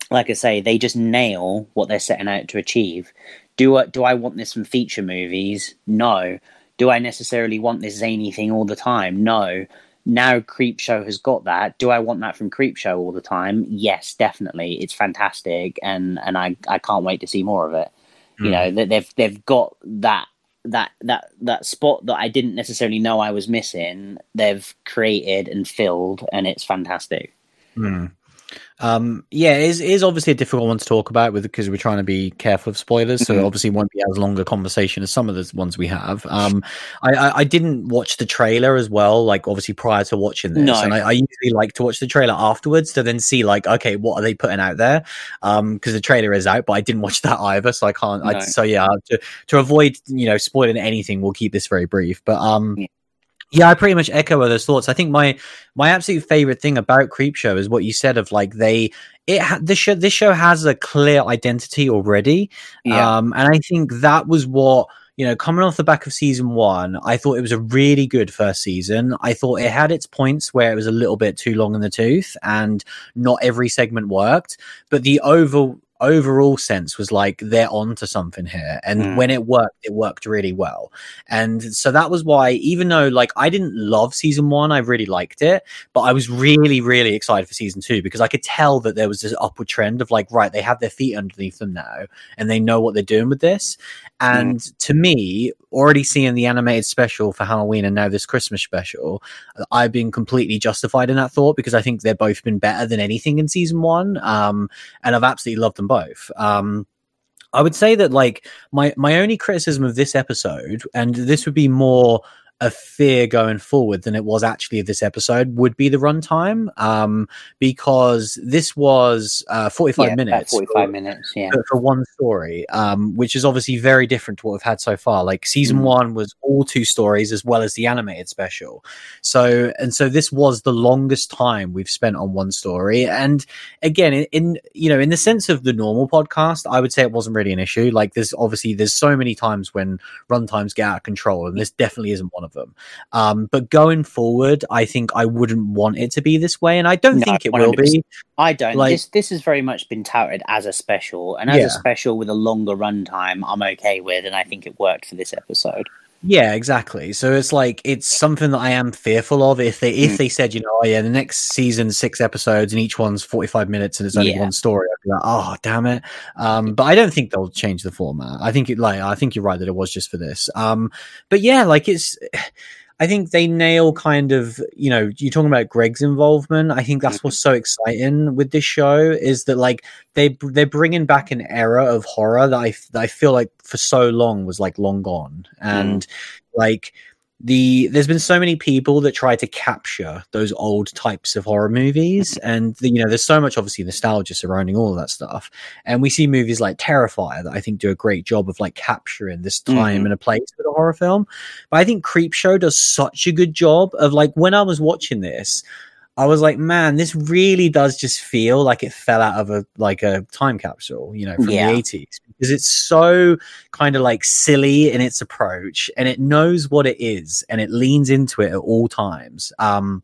like I say, they just nail what they're setting out to achieve. Do I, do I want this from feature movies? No. Do I necessarily want this zany thing all the time? No. Now Creepshow has got that. Do I want that from Creepshow all the time? Yes, definitely. It's fantastic, and and I, I can't wait to see more of it. Mm. You know, hmm. they've they've got that that that that spot that I didn't necessarily know I was missing. They've created and filled, and it's fantastic. Mm. Um, yeah, it is, it is obviously a difficult one to talk about with because we're trying to be careful of spoilers. So mm-hmm. obviously, won't be as long a conversation as some of the ones we have. Um, I, I, I, didn't watch the trailer as well, like obviously prior to watching this, no. and I, I, usually like to watch the trailer afterwards to then see like, okay, what are they putting out there? Um, because the trailer is out, but I didn't watch that either, so I can't. No. I, so yeah, to to avoid you know spoiling anything, we'll keep this very brief. But um. Yeah yeah, I pretty much echo those thoughts. I think my my absolute favorite thing about Creepshow is what you said of like they it ha- this show this show has a clear identity already, yeah. um, and I think that was what you know coming off the back of season one. I thought it was a really good first season. I thought it had its points where it was a little bit too long in the tooth, and not every segment worked, but the over overall sense was like they're onto something here and mm. when it worked it worked really well and so that was why even though like i didn't love season one i really liked it but i was really really excited for season two because i could tell that there was this upward trend of like right they have their feet underneath them now and they know what they're doing with this and mm. to me, already seeing the animated special for Halloween and now this Christmas special, I've been completely justified in that thought because I think they've both been better than anything in season one. Um, and I've absolutely loved them both. Um, I would say that like my my only criticism of this episode, and this would be more a fear going forward than it was actually of this episode would be the runtime um, because this was uh, 45 yeah, minutes 45 for, minutes yeah. for, for one story um, which is obviously very different to what we've had so far. Like season mm. one was all two stories as well as the animated special. So and so this was the longest time we've spent on one story. And again in, in you know in the sense of the normal podcast i would say it wasn't really an issue. Like there's obviously there's so many times when runtimes get out of control and this definitely isn't one of them. Um, but going forward, I think I wouldn't want it to be this way, and I don't no, think it 100%. will be. I don't. Like, this this has very much been touted as a special, and as yeah. a special with a longer runtime, I'm okay with, and I think it worked for this episode. Yeah, exactly. So it's like it's something that I am fearful of. If they if mm. they said, you know, oh yeah, the next season six episodes and each one's forty five minutes and it's only yeah. one story, I'd be like, oh damn it. Um, but I don't think they'll change the format. I think it like I think you're right that it was just for this. Um, but yeah, like it's I think they nail kind of, you know, you're talking about Greg's involvement. I think that's what's so exciting with this show is that like they they're bringing back an era of horror that I that I feel like for so long was like long gone, and mm. like the there's been so many people that try to capture those old types of horror movies mm-hmm. and the, you know there's so much obviously nostalgia surrounding all of that stuff and we see movies like terrifier that i think do a great job of like capturing this time mm-hmm. and a place for the horror film but i think creepshow does such a good job of like when i was watching this I was like, man, this really does just feel like it fell out of a like a time capsule, you know, from yeah. the eighties because it's so kind of like silly in its approach and it knows what it is and it leans into it at all times. Um,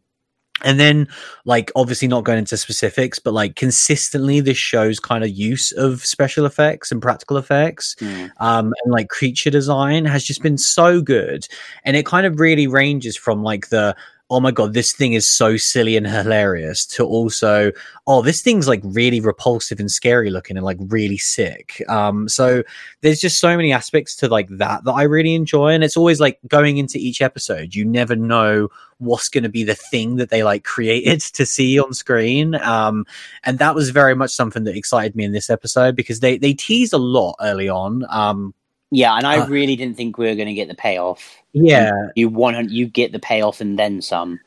and then like obviously not going into specifics but like consistently this show's kind of use of special effects and practical effects mm. um and like creature design has just been so good and it kind of really ranges from like the oh my god, this thing is so silly and hilarious, to also, oh, this thing's like really repulsive and scary looking and like really sick. Um, so there's just so many aspects to like that that I really enjoy, and it's always like going into each episode, you never know what's going to be the thing that they like created to see on screen. Um, and that was very much something that excited me in this episode because they they teased a lot early on. Um, Yeah, and I Uh, really didn't think we were going to get the payoff. yeah, You want you get the payoff and then some.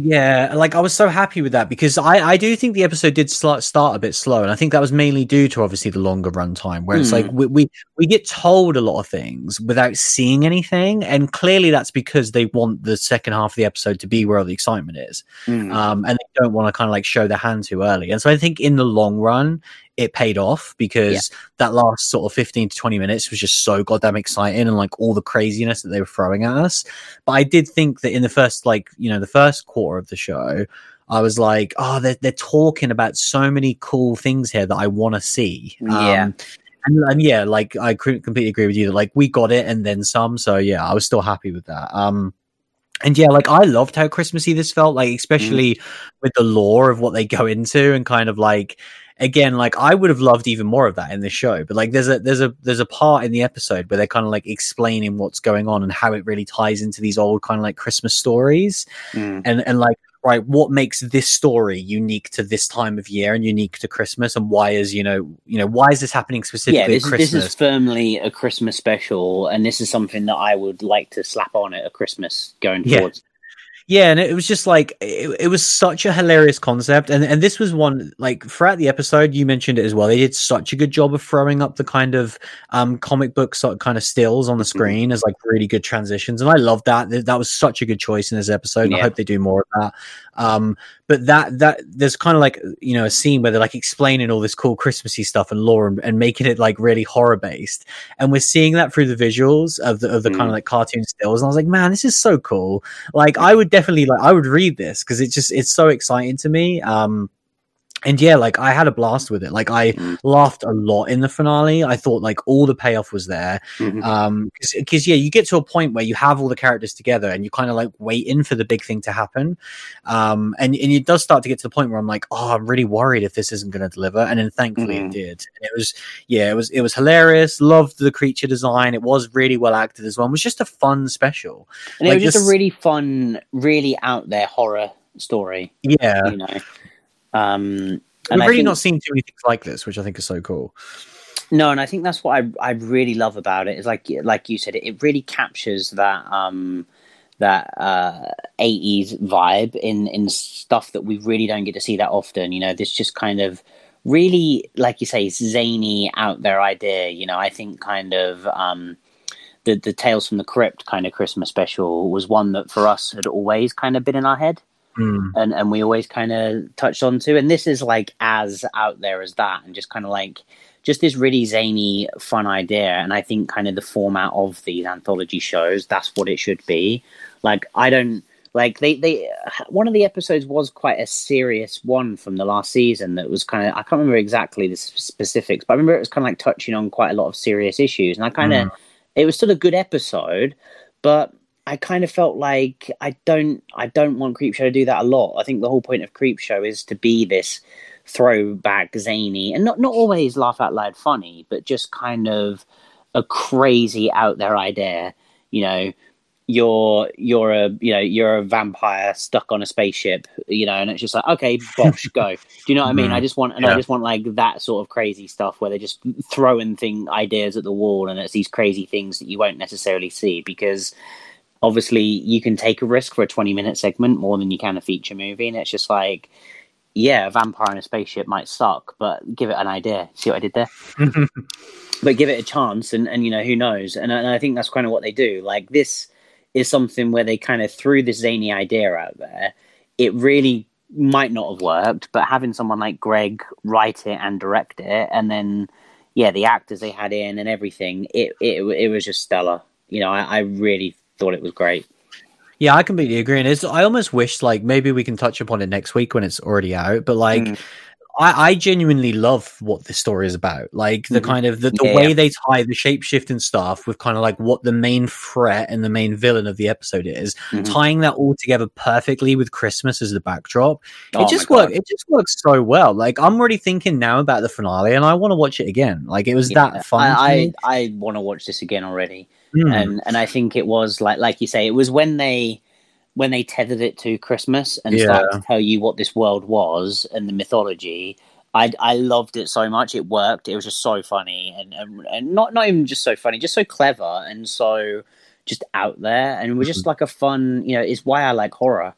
Yeah, like I was so happy with that because I, I do think the episode did sl- start a bit slow, and I think that was mainly due to obviously the longer runtime, where it's Hmm. like we, we we get told a lot of things without seeing anything, and clearly that's because they want the second half of the episode to be where all the excitement is, Mm. um, and they don't want to kind of like show their hand too early, and so I think in the long run it paid off because that last sort of 15 to 20 minutes was just so goddamn exciting and like all the craziness that they were throwing at us but I did think that in the first, like, you know, the first quarter of the show, I was like, oh, they're, they're talking about so many cool things here that I want to see. Yeah. Um, and, and yeah, like, I completely agree with you that, like, we got it and then some. So yeah, I was still happy with that. Um, and yeah, like I loved how Christmassy this felt, like especially with the lore of what they go into and kind of like again, like I would have loved even more of that in the show. But like there's a there's a there's a part in the episode where they're kind of like explaining what's going on and how it really ties into these old kind of like Christmas stories Mm. and and like right what makes this story unique to this time of year and unique to Christmas and why is you know you know why is this happening specifically Yeah, at this, Christmas? this is firmly a Christmas special, and this is something that I would like to slap on at a Christmas going Yeah. forward. Yeah, and it was just like it, it was such a hilarious concept, and and this was one like throughout the episode you mentioned it as well. They did such a good job of throwing up the kind of um comic book sort of kind of stills on the screen as like really good transitions, and I love that. That was such a good choice in this episode. And I hope they do more of that. Um, but that that there's kind of like you know a scene where they're like explaining all this cool Christmassy stuff and lore and, and making it like really horror based, and we're seeing that through the visuals of the of the kind Mm. of like cartoon stills. And I was like, man, this is so cool like i would definitely like i would read this because it's just it's so exciting to me um and yeah like i had a blast with it. Like i Mm. laughed a lot in the finale. I thought like all the payoff was there. Mhm. um because yeah you get to a point where you have all the characters together and you kind of like waiting for the big thing to happen. Um and, and it does start to get to the point where i'm like oh i'm really worried if this isn't going to deliver. And then thankfully Mhm. it did. And it was yeah it was it was hilarious. Loved the creature design. It was really well acted as well. It was just a fun special. And Like it was just this- a really fun, really out there horror story. yeah. You know, um, We've really think- not seen too many things like this, which I think is so cool. No, and I think that's what I I really love about it. Is like like you said, it, it really captures that um that uh 80s vibe in in stuff that we really don't get to see that often. You know, this just kind of really like you say zany out there idea. You know, I think kind of um the the Tales from the Crypt kind of Christmas special was one that for us had always kind of been in our head Mm. and and we always kind of touched on to and this is like as out there as that and just kind of like just this really zany fun idea and i think kind of the format of these anthology shows that's what it should be like i don't like they they one of the episodes was quite a serious one from the last season that was kind of i can't remember exactly the specifics but i remember it was kind of like touching on quite a lot of serious issues and i kind of it was still a good episode but I kind of felt like I don't I don't want Creepshow to do that a lot. I think the whole point of Creepshow is to be this throwback zany and not not always laugh out loud funny, but just kind of a crazy out there idea. You know, you're you're a you know you're a vampire stuck on a spaceship. You know, and it's just like okay, bosh, go. Do you know what I mean? Mhm. I just want and I just want like that sort of crazy stuff where they're just throwing thing ideas at the wall, and it's these crazy things that you won't necessarily see because obviously you can take a risk for a 20 minute segment more than you can a feature movie and it's just like yeah a vampire in a spaceship might suck but give it an idea. See what i did there? But give it a chance and, and you know who knows? And, I- and i think that's kind of what they do. Like this is something where they kind of threw this zany idea out there. It really might not have worked but having someone like greg write it and direct it and then yeah the actors they had in and everything it it, it was just stellar. You know I, I really thought it was great Yeah, I completely agree. And it's, I almost wish like maybe we can touch upon it next week when it's already out. But like, Mm. I, I genuinely love what this story is about. Like the Mhm. kind of the, the Yeah, way they tie the shapeshifting stuff with kind of like what the main threat and the main villain of the episode is, Mhm. tying that all together perfectly with Christmas as the backdrop. Oh it just works. It just works so well. Like I'm already thinking now about the finale, and I want to watch it again. Like it was Yeah, that fun. I. I, I want to watch this again already. Mm. and and I think it was like like you say, it was when they when they tethered it to Christmas and started to tell you what this world was and the mythology. I I loved it so much. It worked. It was just so funny and and, and not not even just so funny, just so clever and so just out there and it was just Mm-hmm. like a fun. You know, it's why I like horror.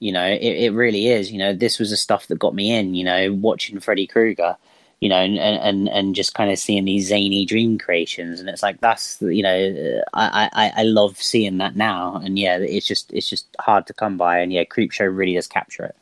You know, it, it really is. You know, this was the stuff that got me in. You know, watching Freddy Krueger you know, and and and just kind of seeing these zany dream creations, and it's like that's you know, I I I love seeing that now, and yeah, it's just it's just hard to come by, and yeah, Creepshow really does capture it.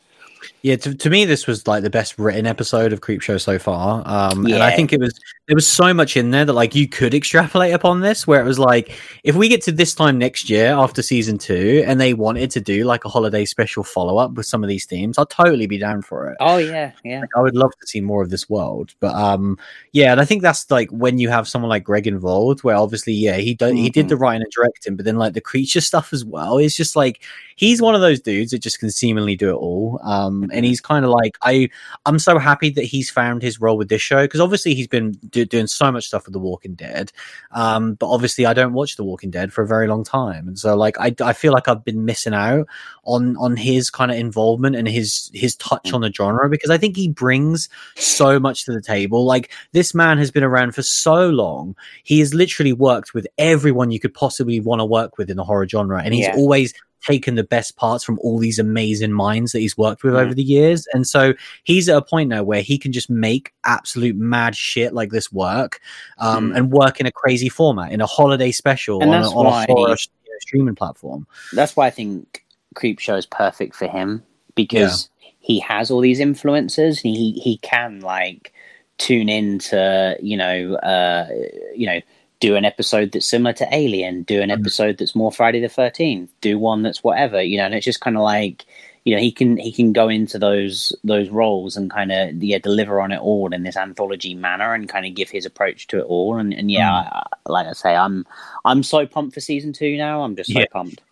Yeah, to, to me, this was like the best written episode of Creepshow so far. Um, and I think it was there was so much in there that like you could extrapolate upon this, where it was like if we get to this time next year after season two, and they wanted to do like a holiday special follow up with some of these themes, I'd totally be down for it. Oh yeah, yeah, I would love to see more of this world, but um, yeah, and I think that's like when you have someone like Greg involved, where obviously, yeah, he do- he did Mhm. the writing and directing, but then like the creature stuff as well. It's just like he's one of those dudes that just can seemingly do it all. Um, and he's kind of like I I'm so happy that he's found his role with this show because obviously he's been do- doing so much stuff with The Walking Dead, um, but obviously I don't watch The Walking Dead for a very long time, and so like I I feel like I've been missing out on on his kind of involvement and his his touch on the genre because I think he brings so much to the table. Like this man has been around for so long. He has literally worked with everyone you could possibly want to work with in the horror genre, and he's Yeah. always taken the best parts from all these amazing minds that he's worked with Mm. over the years. And so he's at a point now where he can just make absolute mad shit like this work um, Mm. and work in a crazy format in a holiday special And on, a, on a horror streaming platform. that's why I think Creepshow is perfect for him because he has all these influences, he he can like tune into you know uh you know do an episode that's similar to Alien, do an Mhm. episode that's more Friday the Thirteenth, do one that's whatever, you know, and it's just kind of like you know he can he can go into those those roles and kind of yeah deliver on it all in this anthology manner and kind of give his approach to it all and and yeah Mm. I- like I say I'm I'm so pumped for season two now I'm just so Yeah. pumped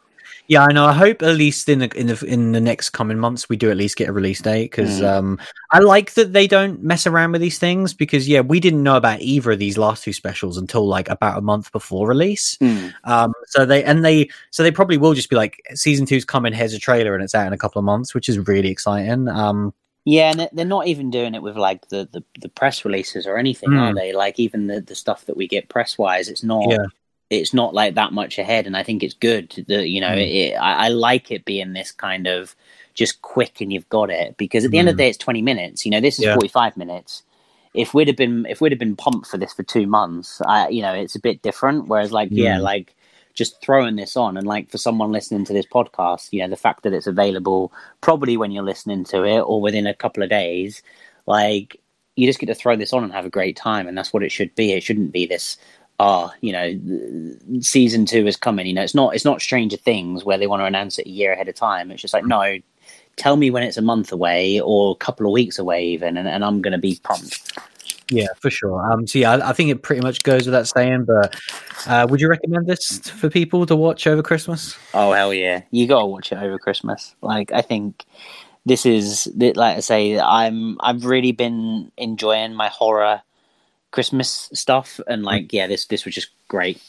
Yeah, I know. I hope at least in the in the in the next coming months we do at least get a release date because Mm. um, I like that they don't mess around with these things because yeah, we didn't know about either of these last two specials until like about a month before release. Mm. Um, so they and they so they probably will just be like season two's coming. Here's a trailer and it's out in a couple of months, which is really exciting. Um, Yeah, and they're not even doing it with like the, the, the press releases or anything, Mm. are they? Like even the, the stuff that we get press wise, it's not Yeah. It's not like that much ahead, and I think it's good. That you know, Mm. it, I, I like it being this kind of just quick and you've got it because at the end of Mm. the day, it's twenty minutes. You know, this is Yeah. forty five minutes. If we'd have been if we'd have been pumped for this for two months, I you know, it's a bit different. Whereas like yeah, Mm. like just throwing this on and like for someone listening to this podcast, you know, the fact that it's available probably when you're listening to it or within a couple of days, like you just get to throw this on and have a great time and that's what it should be. It shouldn't be this ah, you know, season 2 is coming, you know. It's not it's not Stranger Things where they want to announce it a year ahead of time. It's just like no, tell me when it's a month away or a couple of weeks away even and, and I'm going to be pumped. yeah, for sure. Um, so yeah, I, I think it pretty much goes without saying. But uh, would you recommend this for people to watch over Christmas? Oh hell yeah! You gotta watch it over Christmas. Like I think this is like I say, I'm I've really been enjoying my horror Christmas stuff, and like yeah, this this was just great.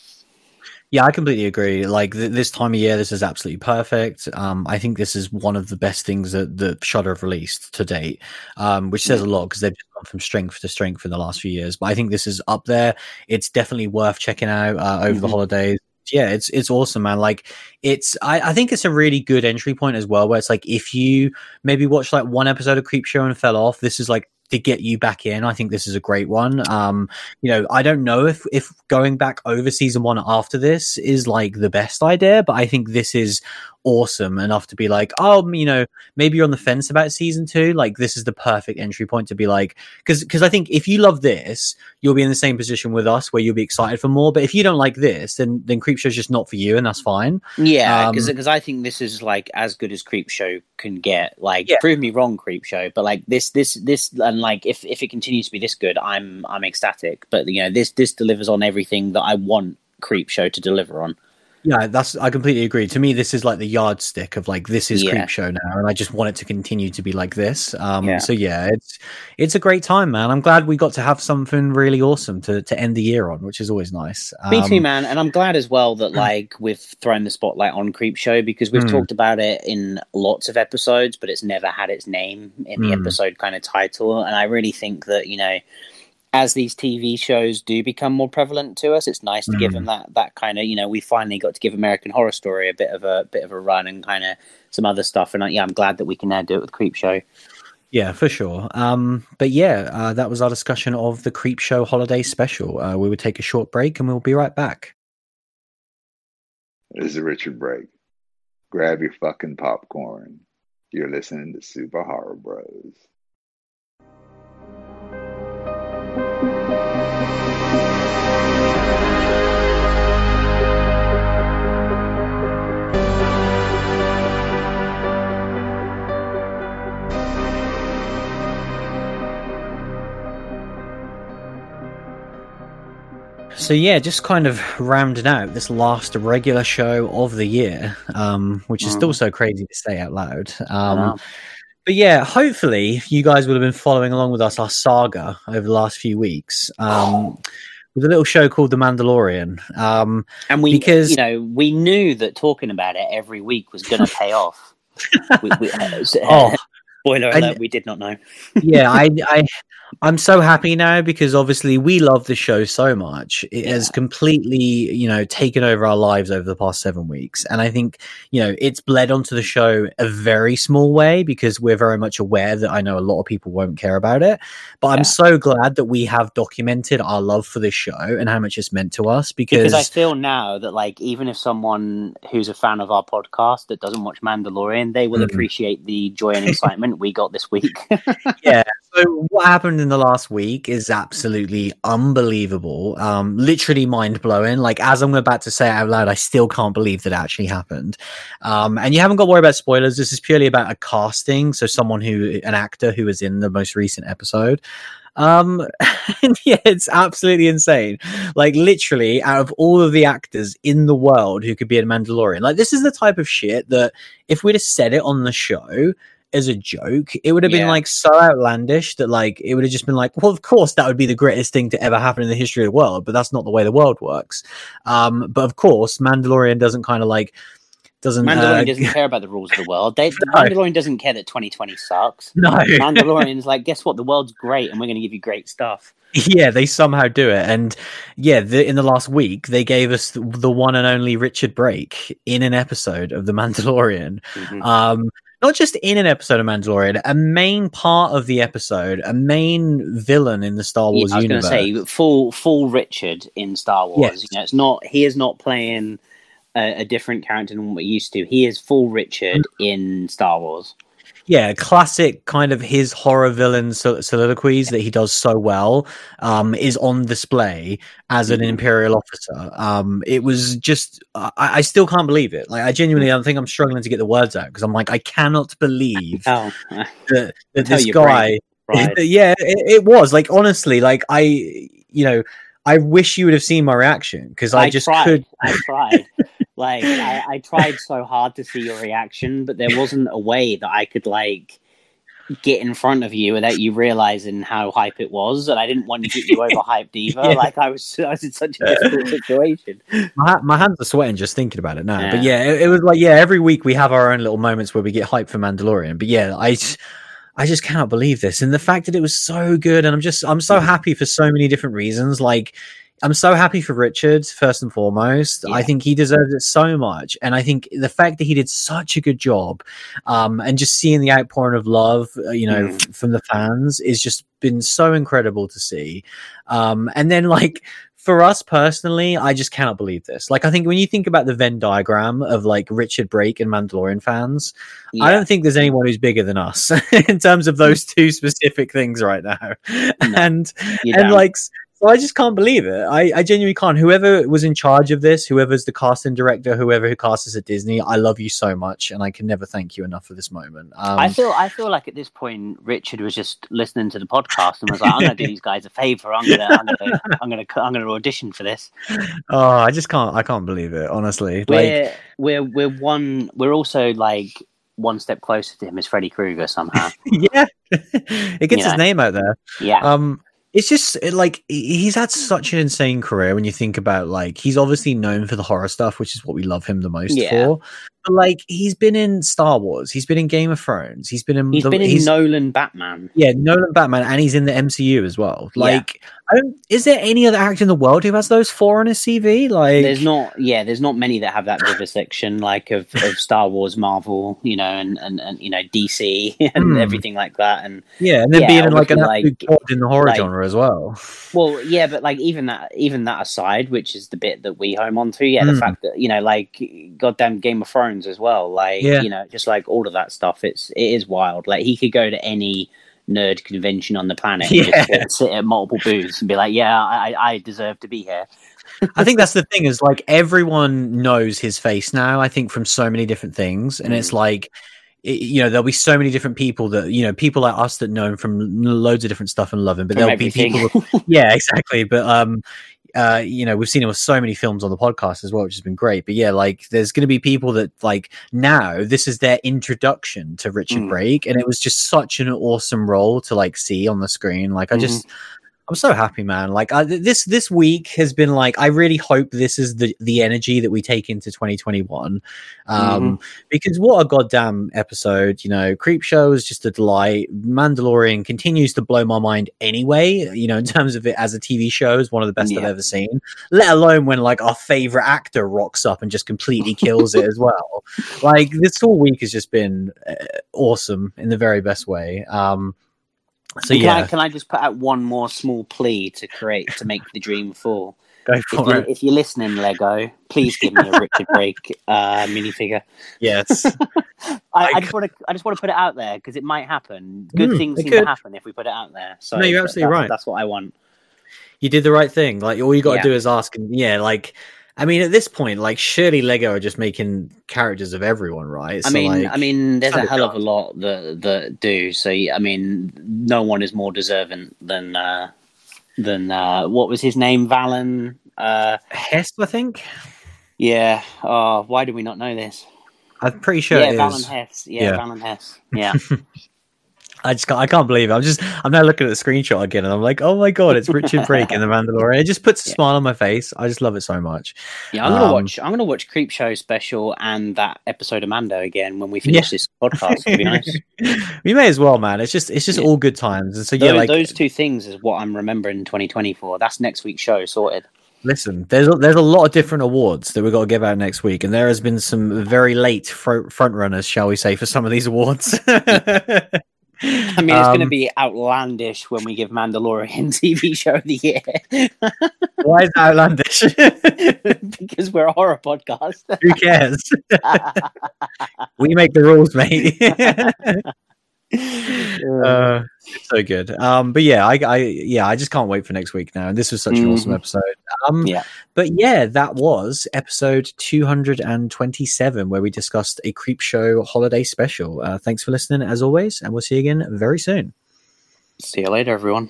Yeah, I completely agree. Like th- this time of year, this is absolutely perfect. Um, I think this is one of the best things that the Shudder have released to date, um, which says a lot because they've just gone from strength to strength in the last few years. But I think this is up there. It's definitely worth checking out uh, over the Mhm. holidays. Yeah, it's it's awesome, man. Like it's I, I think it's a really good entry point as well, where it's like if you maybe watch like one episode of Creepshow and fell off, this is like to get you back in. I think this is a great one. Um, you know, I don't know if if going back over season one after this is like the best idea, but I think this is awesome enough to be like, oh, you know, maybe you're on the fence about season two. Like, this is the perfect entry point to be like, because because I think if you love this, you'll be in the same position with us where you'll be excited for more. But if you don't like this, then then Creepshow's just not for you, and that's fine. Yeah, Um, because I think this is like as good as Creepshow can get. Like, Yeah. prove me wrong, Creepshow, but like this, this, this, and like if if it continues to be this good, I'm I'm ecstatic. But you know, this this delivers on everything that I want Creepshow to deliver on. Yeah, that's I completely agree. To me, this is like the yardstick of like this is Yeah. Creepshow now, and I just want it to continue to be like this. Um, Yeah. So yeah, it's it's a great time, man. I'm glad we got to have something really awesome to to end the year on, which is always nice. Me too, Um, man. And I'm glad as well that like we've thrown the spotlight on Creepshow because we've Mm. talked about it in lots of episodes, but it's never had its name in the Mm. episode kind of title. And I really think that you know, as these TV shows do become more prevalent to us, it's nice to give Mm. them that that kind of you know. We finally got to give American Horror Story a bit of a bit of a run and kind of some other stuff. And uh, yeah, I'm glad that we can now do it with Creepshow. Yeah, for sure. Um, but yeah, uh, that was our discussion of the Creepshow holiday special. Uh, we would take a short break, and we'll be right back. This is Richard Brake. Grab your fucking popcorn. You're listening to Super Horror Bros. So yeah, just kind of rounding out this last regular show of the year, um, which is still Mhm. so crazy to say out loud. Um, but yeah, hopefully you guys would have been following along with us our saga over the last few weeks. Um, with a little show called The Mandalorian. Um, And we, Because- you know, we knew that talking about it every week was going to pay off. we, we, uh, so- oh, spoiler and- alert: we did not know. yeah, I, I, I'm so happy now because obviously we love the show so much. It has completely, you know, taken over our lives over the past seven weeks, and I think you know it's bled onto the show a very small way because we're very much aware that I know a lot of people won't care about it. But Yeah. I'm so glad that we have documented our love for this show and how much it's meant to us because, Because I feel now that, like, even if someone who's a fan of our podcast that doesn't watch Mandalorian, they will Mhm. appreciate the joy and excitement we got this week. yeah. So what happened in the last week is absolutely unbelievable. Um, literally mind blowing. Like as I'm about to say it out loud, I still can't believe that actually happened. Um, and you haven't got to worry about spoilers. This is purely about a casting. So someone who, an actor who was in the most recent episode. Um, and yeah, it's absolutely insane. Like literally, out of all of the actors in the world who could be a Mandalorian, like this is the type of shit that if we'd have said it on the show as a joke, it would have been Yeah. like so outlandish that like it would have just been like, well, of course that would be the greatest thing to ever happen in the history of the world, but that's not the way the world works. Um, but of course, Mandalorian doesn't kind of like doesn't Mandalorian uh, doesn't care about the rules of the world. They, No. Mandalorian doesn't care that 2020 sucks. no. Mandalorian's like, guess what? The world's great, and we're going to give you great stuff. yeah, they somehow do it, and yeah, the, in the last week they gave us the, the one and only Richard Brake in an episode of The Mandalorian. Mhm. um not just in an episode of Mandalorian, a main part of the episode, a main villain in the Star Yeah, Wars I was going universe. to say full full Richard in Star Wars. Yes. You know, it's not he is not playing a, a different character than what we used to. He is full Richard in Star Wars. Yeah, classic kind of his horror villain sol- soliloquies that he does so well um, is on display as an Mhm. imperial officer. Um, it was just, I, I still can't believe it. Like, I genuinely, I think I'm struggling to get the words out because I'm like, I cannot believe Oh, that, that this guy. yeah, it, it was like honestly, like I, you know, I wish you would have seen my reaction because I, just tried. could. I tried. Like I, I tried so hard to see your reaction, but there wasn't a way that I could like get in front of you without you realizing how hype it was, and I didn't want to get you overhyped either. Yeah. Like I was, I was in such a difficult situation. My, my hands are sweating just thinking about it now. But yeah, it, it was like yeah, every week we have our own little moments where we get hyped for Mandalorian. But yeah, I. I just cannot believe this, and the fact that it was so good, and I'm just I'm so mm. happy for so many different reasons. Like, I'm so happy for Richard, first and foremost. Yeah. I think he deserves it so much. And I think the fact that he did such a good job um, and just seeing the outpouring of love, uh, you know, Mm. f- from the fans is just been so incredible to see. Um, and then, like, for us personally, I just cannot believe this. Like, I think when you think about the Venn diagram of like Richard Brake and Mandalorian fans, I don't think there's anyone who's bigger than us in terms of those two specific things right now. And You're and like so i just can't believe it I, I genuinely can't whoever was in charge of this whoever's the casting director whoever who cast us at disney i love you so much and i can never thank you enough for this moment um, I feel I feel like at this point Richard was just listening to the podcast and was like, "I'm going to do these guys a favor. I'm going to I'm going to I'm going to I'm going to audition for this." oh i just can't i can't believe it honestly like We're we're we're one. We're also like one step closer to him as Freddy Krueger somehow. yeah it gets Yeah. his name out there Yeah, um it's just it, like he's had such an insane career when you think about like he's obviously known for the horror stuff which is what we love him the most Yeah. for but like he's been in star wars he's been in game of thrones he's been in he's the, been in Nolan Batman. Yeah, Nolan Batman, and he's in the MCU as well. Like, don't, is there any other actor in the world who has those four on his CV? Like, There's not, yeah, there's not many that have that vivisection like of, of Star Wars, Marvel, you know, and, and, and you know DC and Hmm. everything like that. And yeah, and then yeah, being in like an god in the horror like- genre as well. well, yeah, but like even that, even that aside, which is the bit that we home on to, yeah, the Hmm. fact that you know, like goddamn Game of Thrones as well, like Yeah. you know, just like all of that stuff. It's it is wild. Like he could go to any nerd convention on the planet Yeah. sit, at multiple booths and be like, yeah, I, I deserve to be here. I think that's the thing is like everyone knows his face now. I think from so many different things, and it's Mm. like. it- You know, there'll be so many different people that you know, people like us that know him from loads of different stuff and love him. But From there'll be everything. people yeah, exactly. But um, uh, you know, we've seen him with so many films on the podcast as well, which has been great. But yeah, like there's going to be people that like now this is their introduction to Richard Mm. Brake, and it was just such an awesome role to like see on the screen. Like I just. I'm so happy, man. Like I, this this week has been like I really hope this is the the energy that we take into 2021, um, because what a goddamn episode! You know, Creepshow is just a delight. Mandalorian continues to blow my mind anyway. You know, in terms of it as a TV show, is one of the best I've ever seen. Let alone when like our favorite actor rocks up and just completely kills it as well. Like this whole week has just been uh, awesome in the very best way. Um, so can yeah, I, can I just put out one more small plea to create to make the dream fall? go If for you're, it. if you're listening, Lego, please give me a Richard Brake uh, minifigure. Yes. I, I just want to I just want to put it out there because it might happen. Good Mm, things seem could. to happen if we put it out there. So No, you're absolutely that- right. That's what I want. you did the right thing. Like all you got to Yeah. do is ask, and yeah, like I mean, at this point, like surely Lego are just making characters of everyone, right? I mean, like, I mean, there's a hell of a lot that that do. So I mean, no one is more deserving than uh, than uh, what was his name, Valin. Uh, Hest, I think. yeah. Oh, why do we not know this? I'm pretty sure yeah, it Valin is. Hess. Yeah, Yeah. Valin Hess. Yeah. I just can't, I can't believe it. I'm just I'm now looking at the screenshot again, and I'm like, oh my god, it's Richard Brake in the Mandalorian. It just puts a Yeah. smile on my face. I just love it so much. Yeah, I'm gonna Um, watch. I'm gonna watch Creepshow special and that episode of Mando again when we finish this podcast. It'd be nice. we may as well, man. It's just it's just Yeah. all good times, and so yeah, those, like those two things is what I'm remembering 2024. That's next week's show sorted. Listen, there's a, there's a lot of different awards that we've got to give out next week, and there has been some very late fro- front runners, shall we say, for some of these awards. I mean, it's going to Um, be outlandish when we give Mandalorian TV show of the year why is that outlandish? because we're a horror podcast. Who cares? we make the rules, mate. Uh, so good. Um, but yeah, I, I, yeah, I just can't wait for next week now. And this was such an awesome Mhm. episode. Um, Yeah. But yeah, that was episode 227, where we discussed a Creepshow holiday special. Uh, thanks for listening, as always, and we'll see you again very soon. See you later, everyone.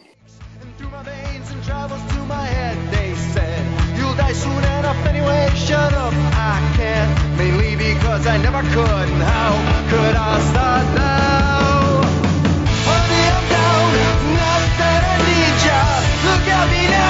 And through my veins and travels to my head, they said, You'll die soon enough anyway, shut up, I can't. Mainly because I never could, and how could I start now? Honey, I'm down,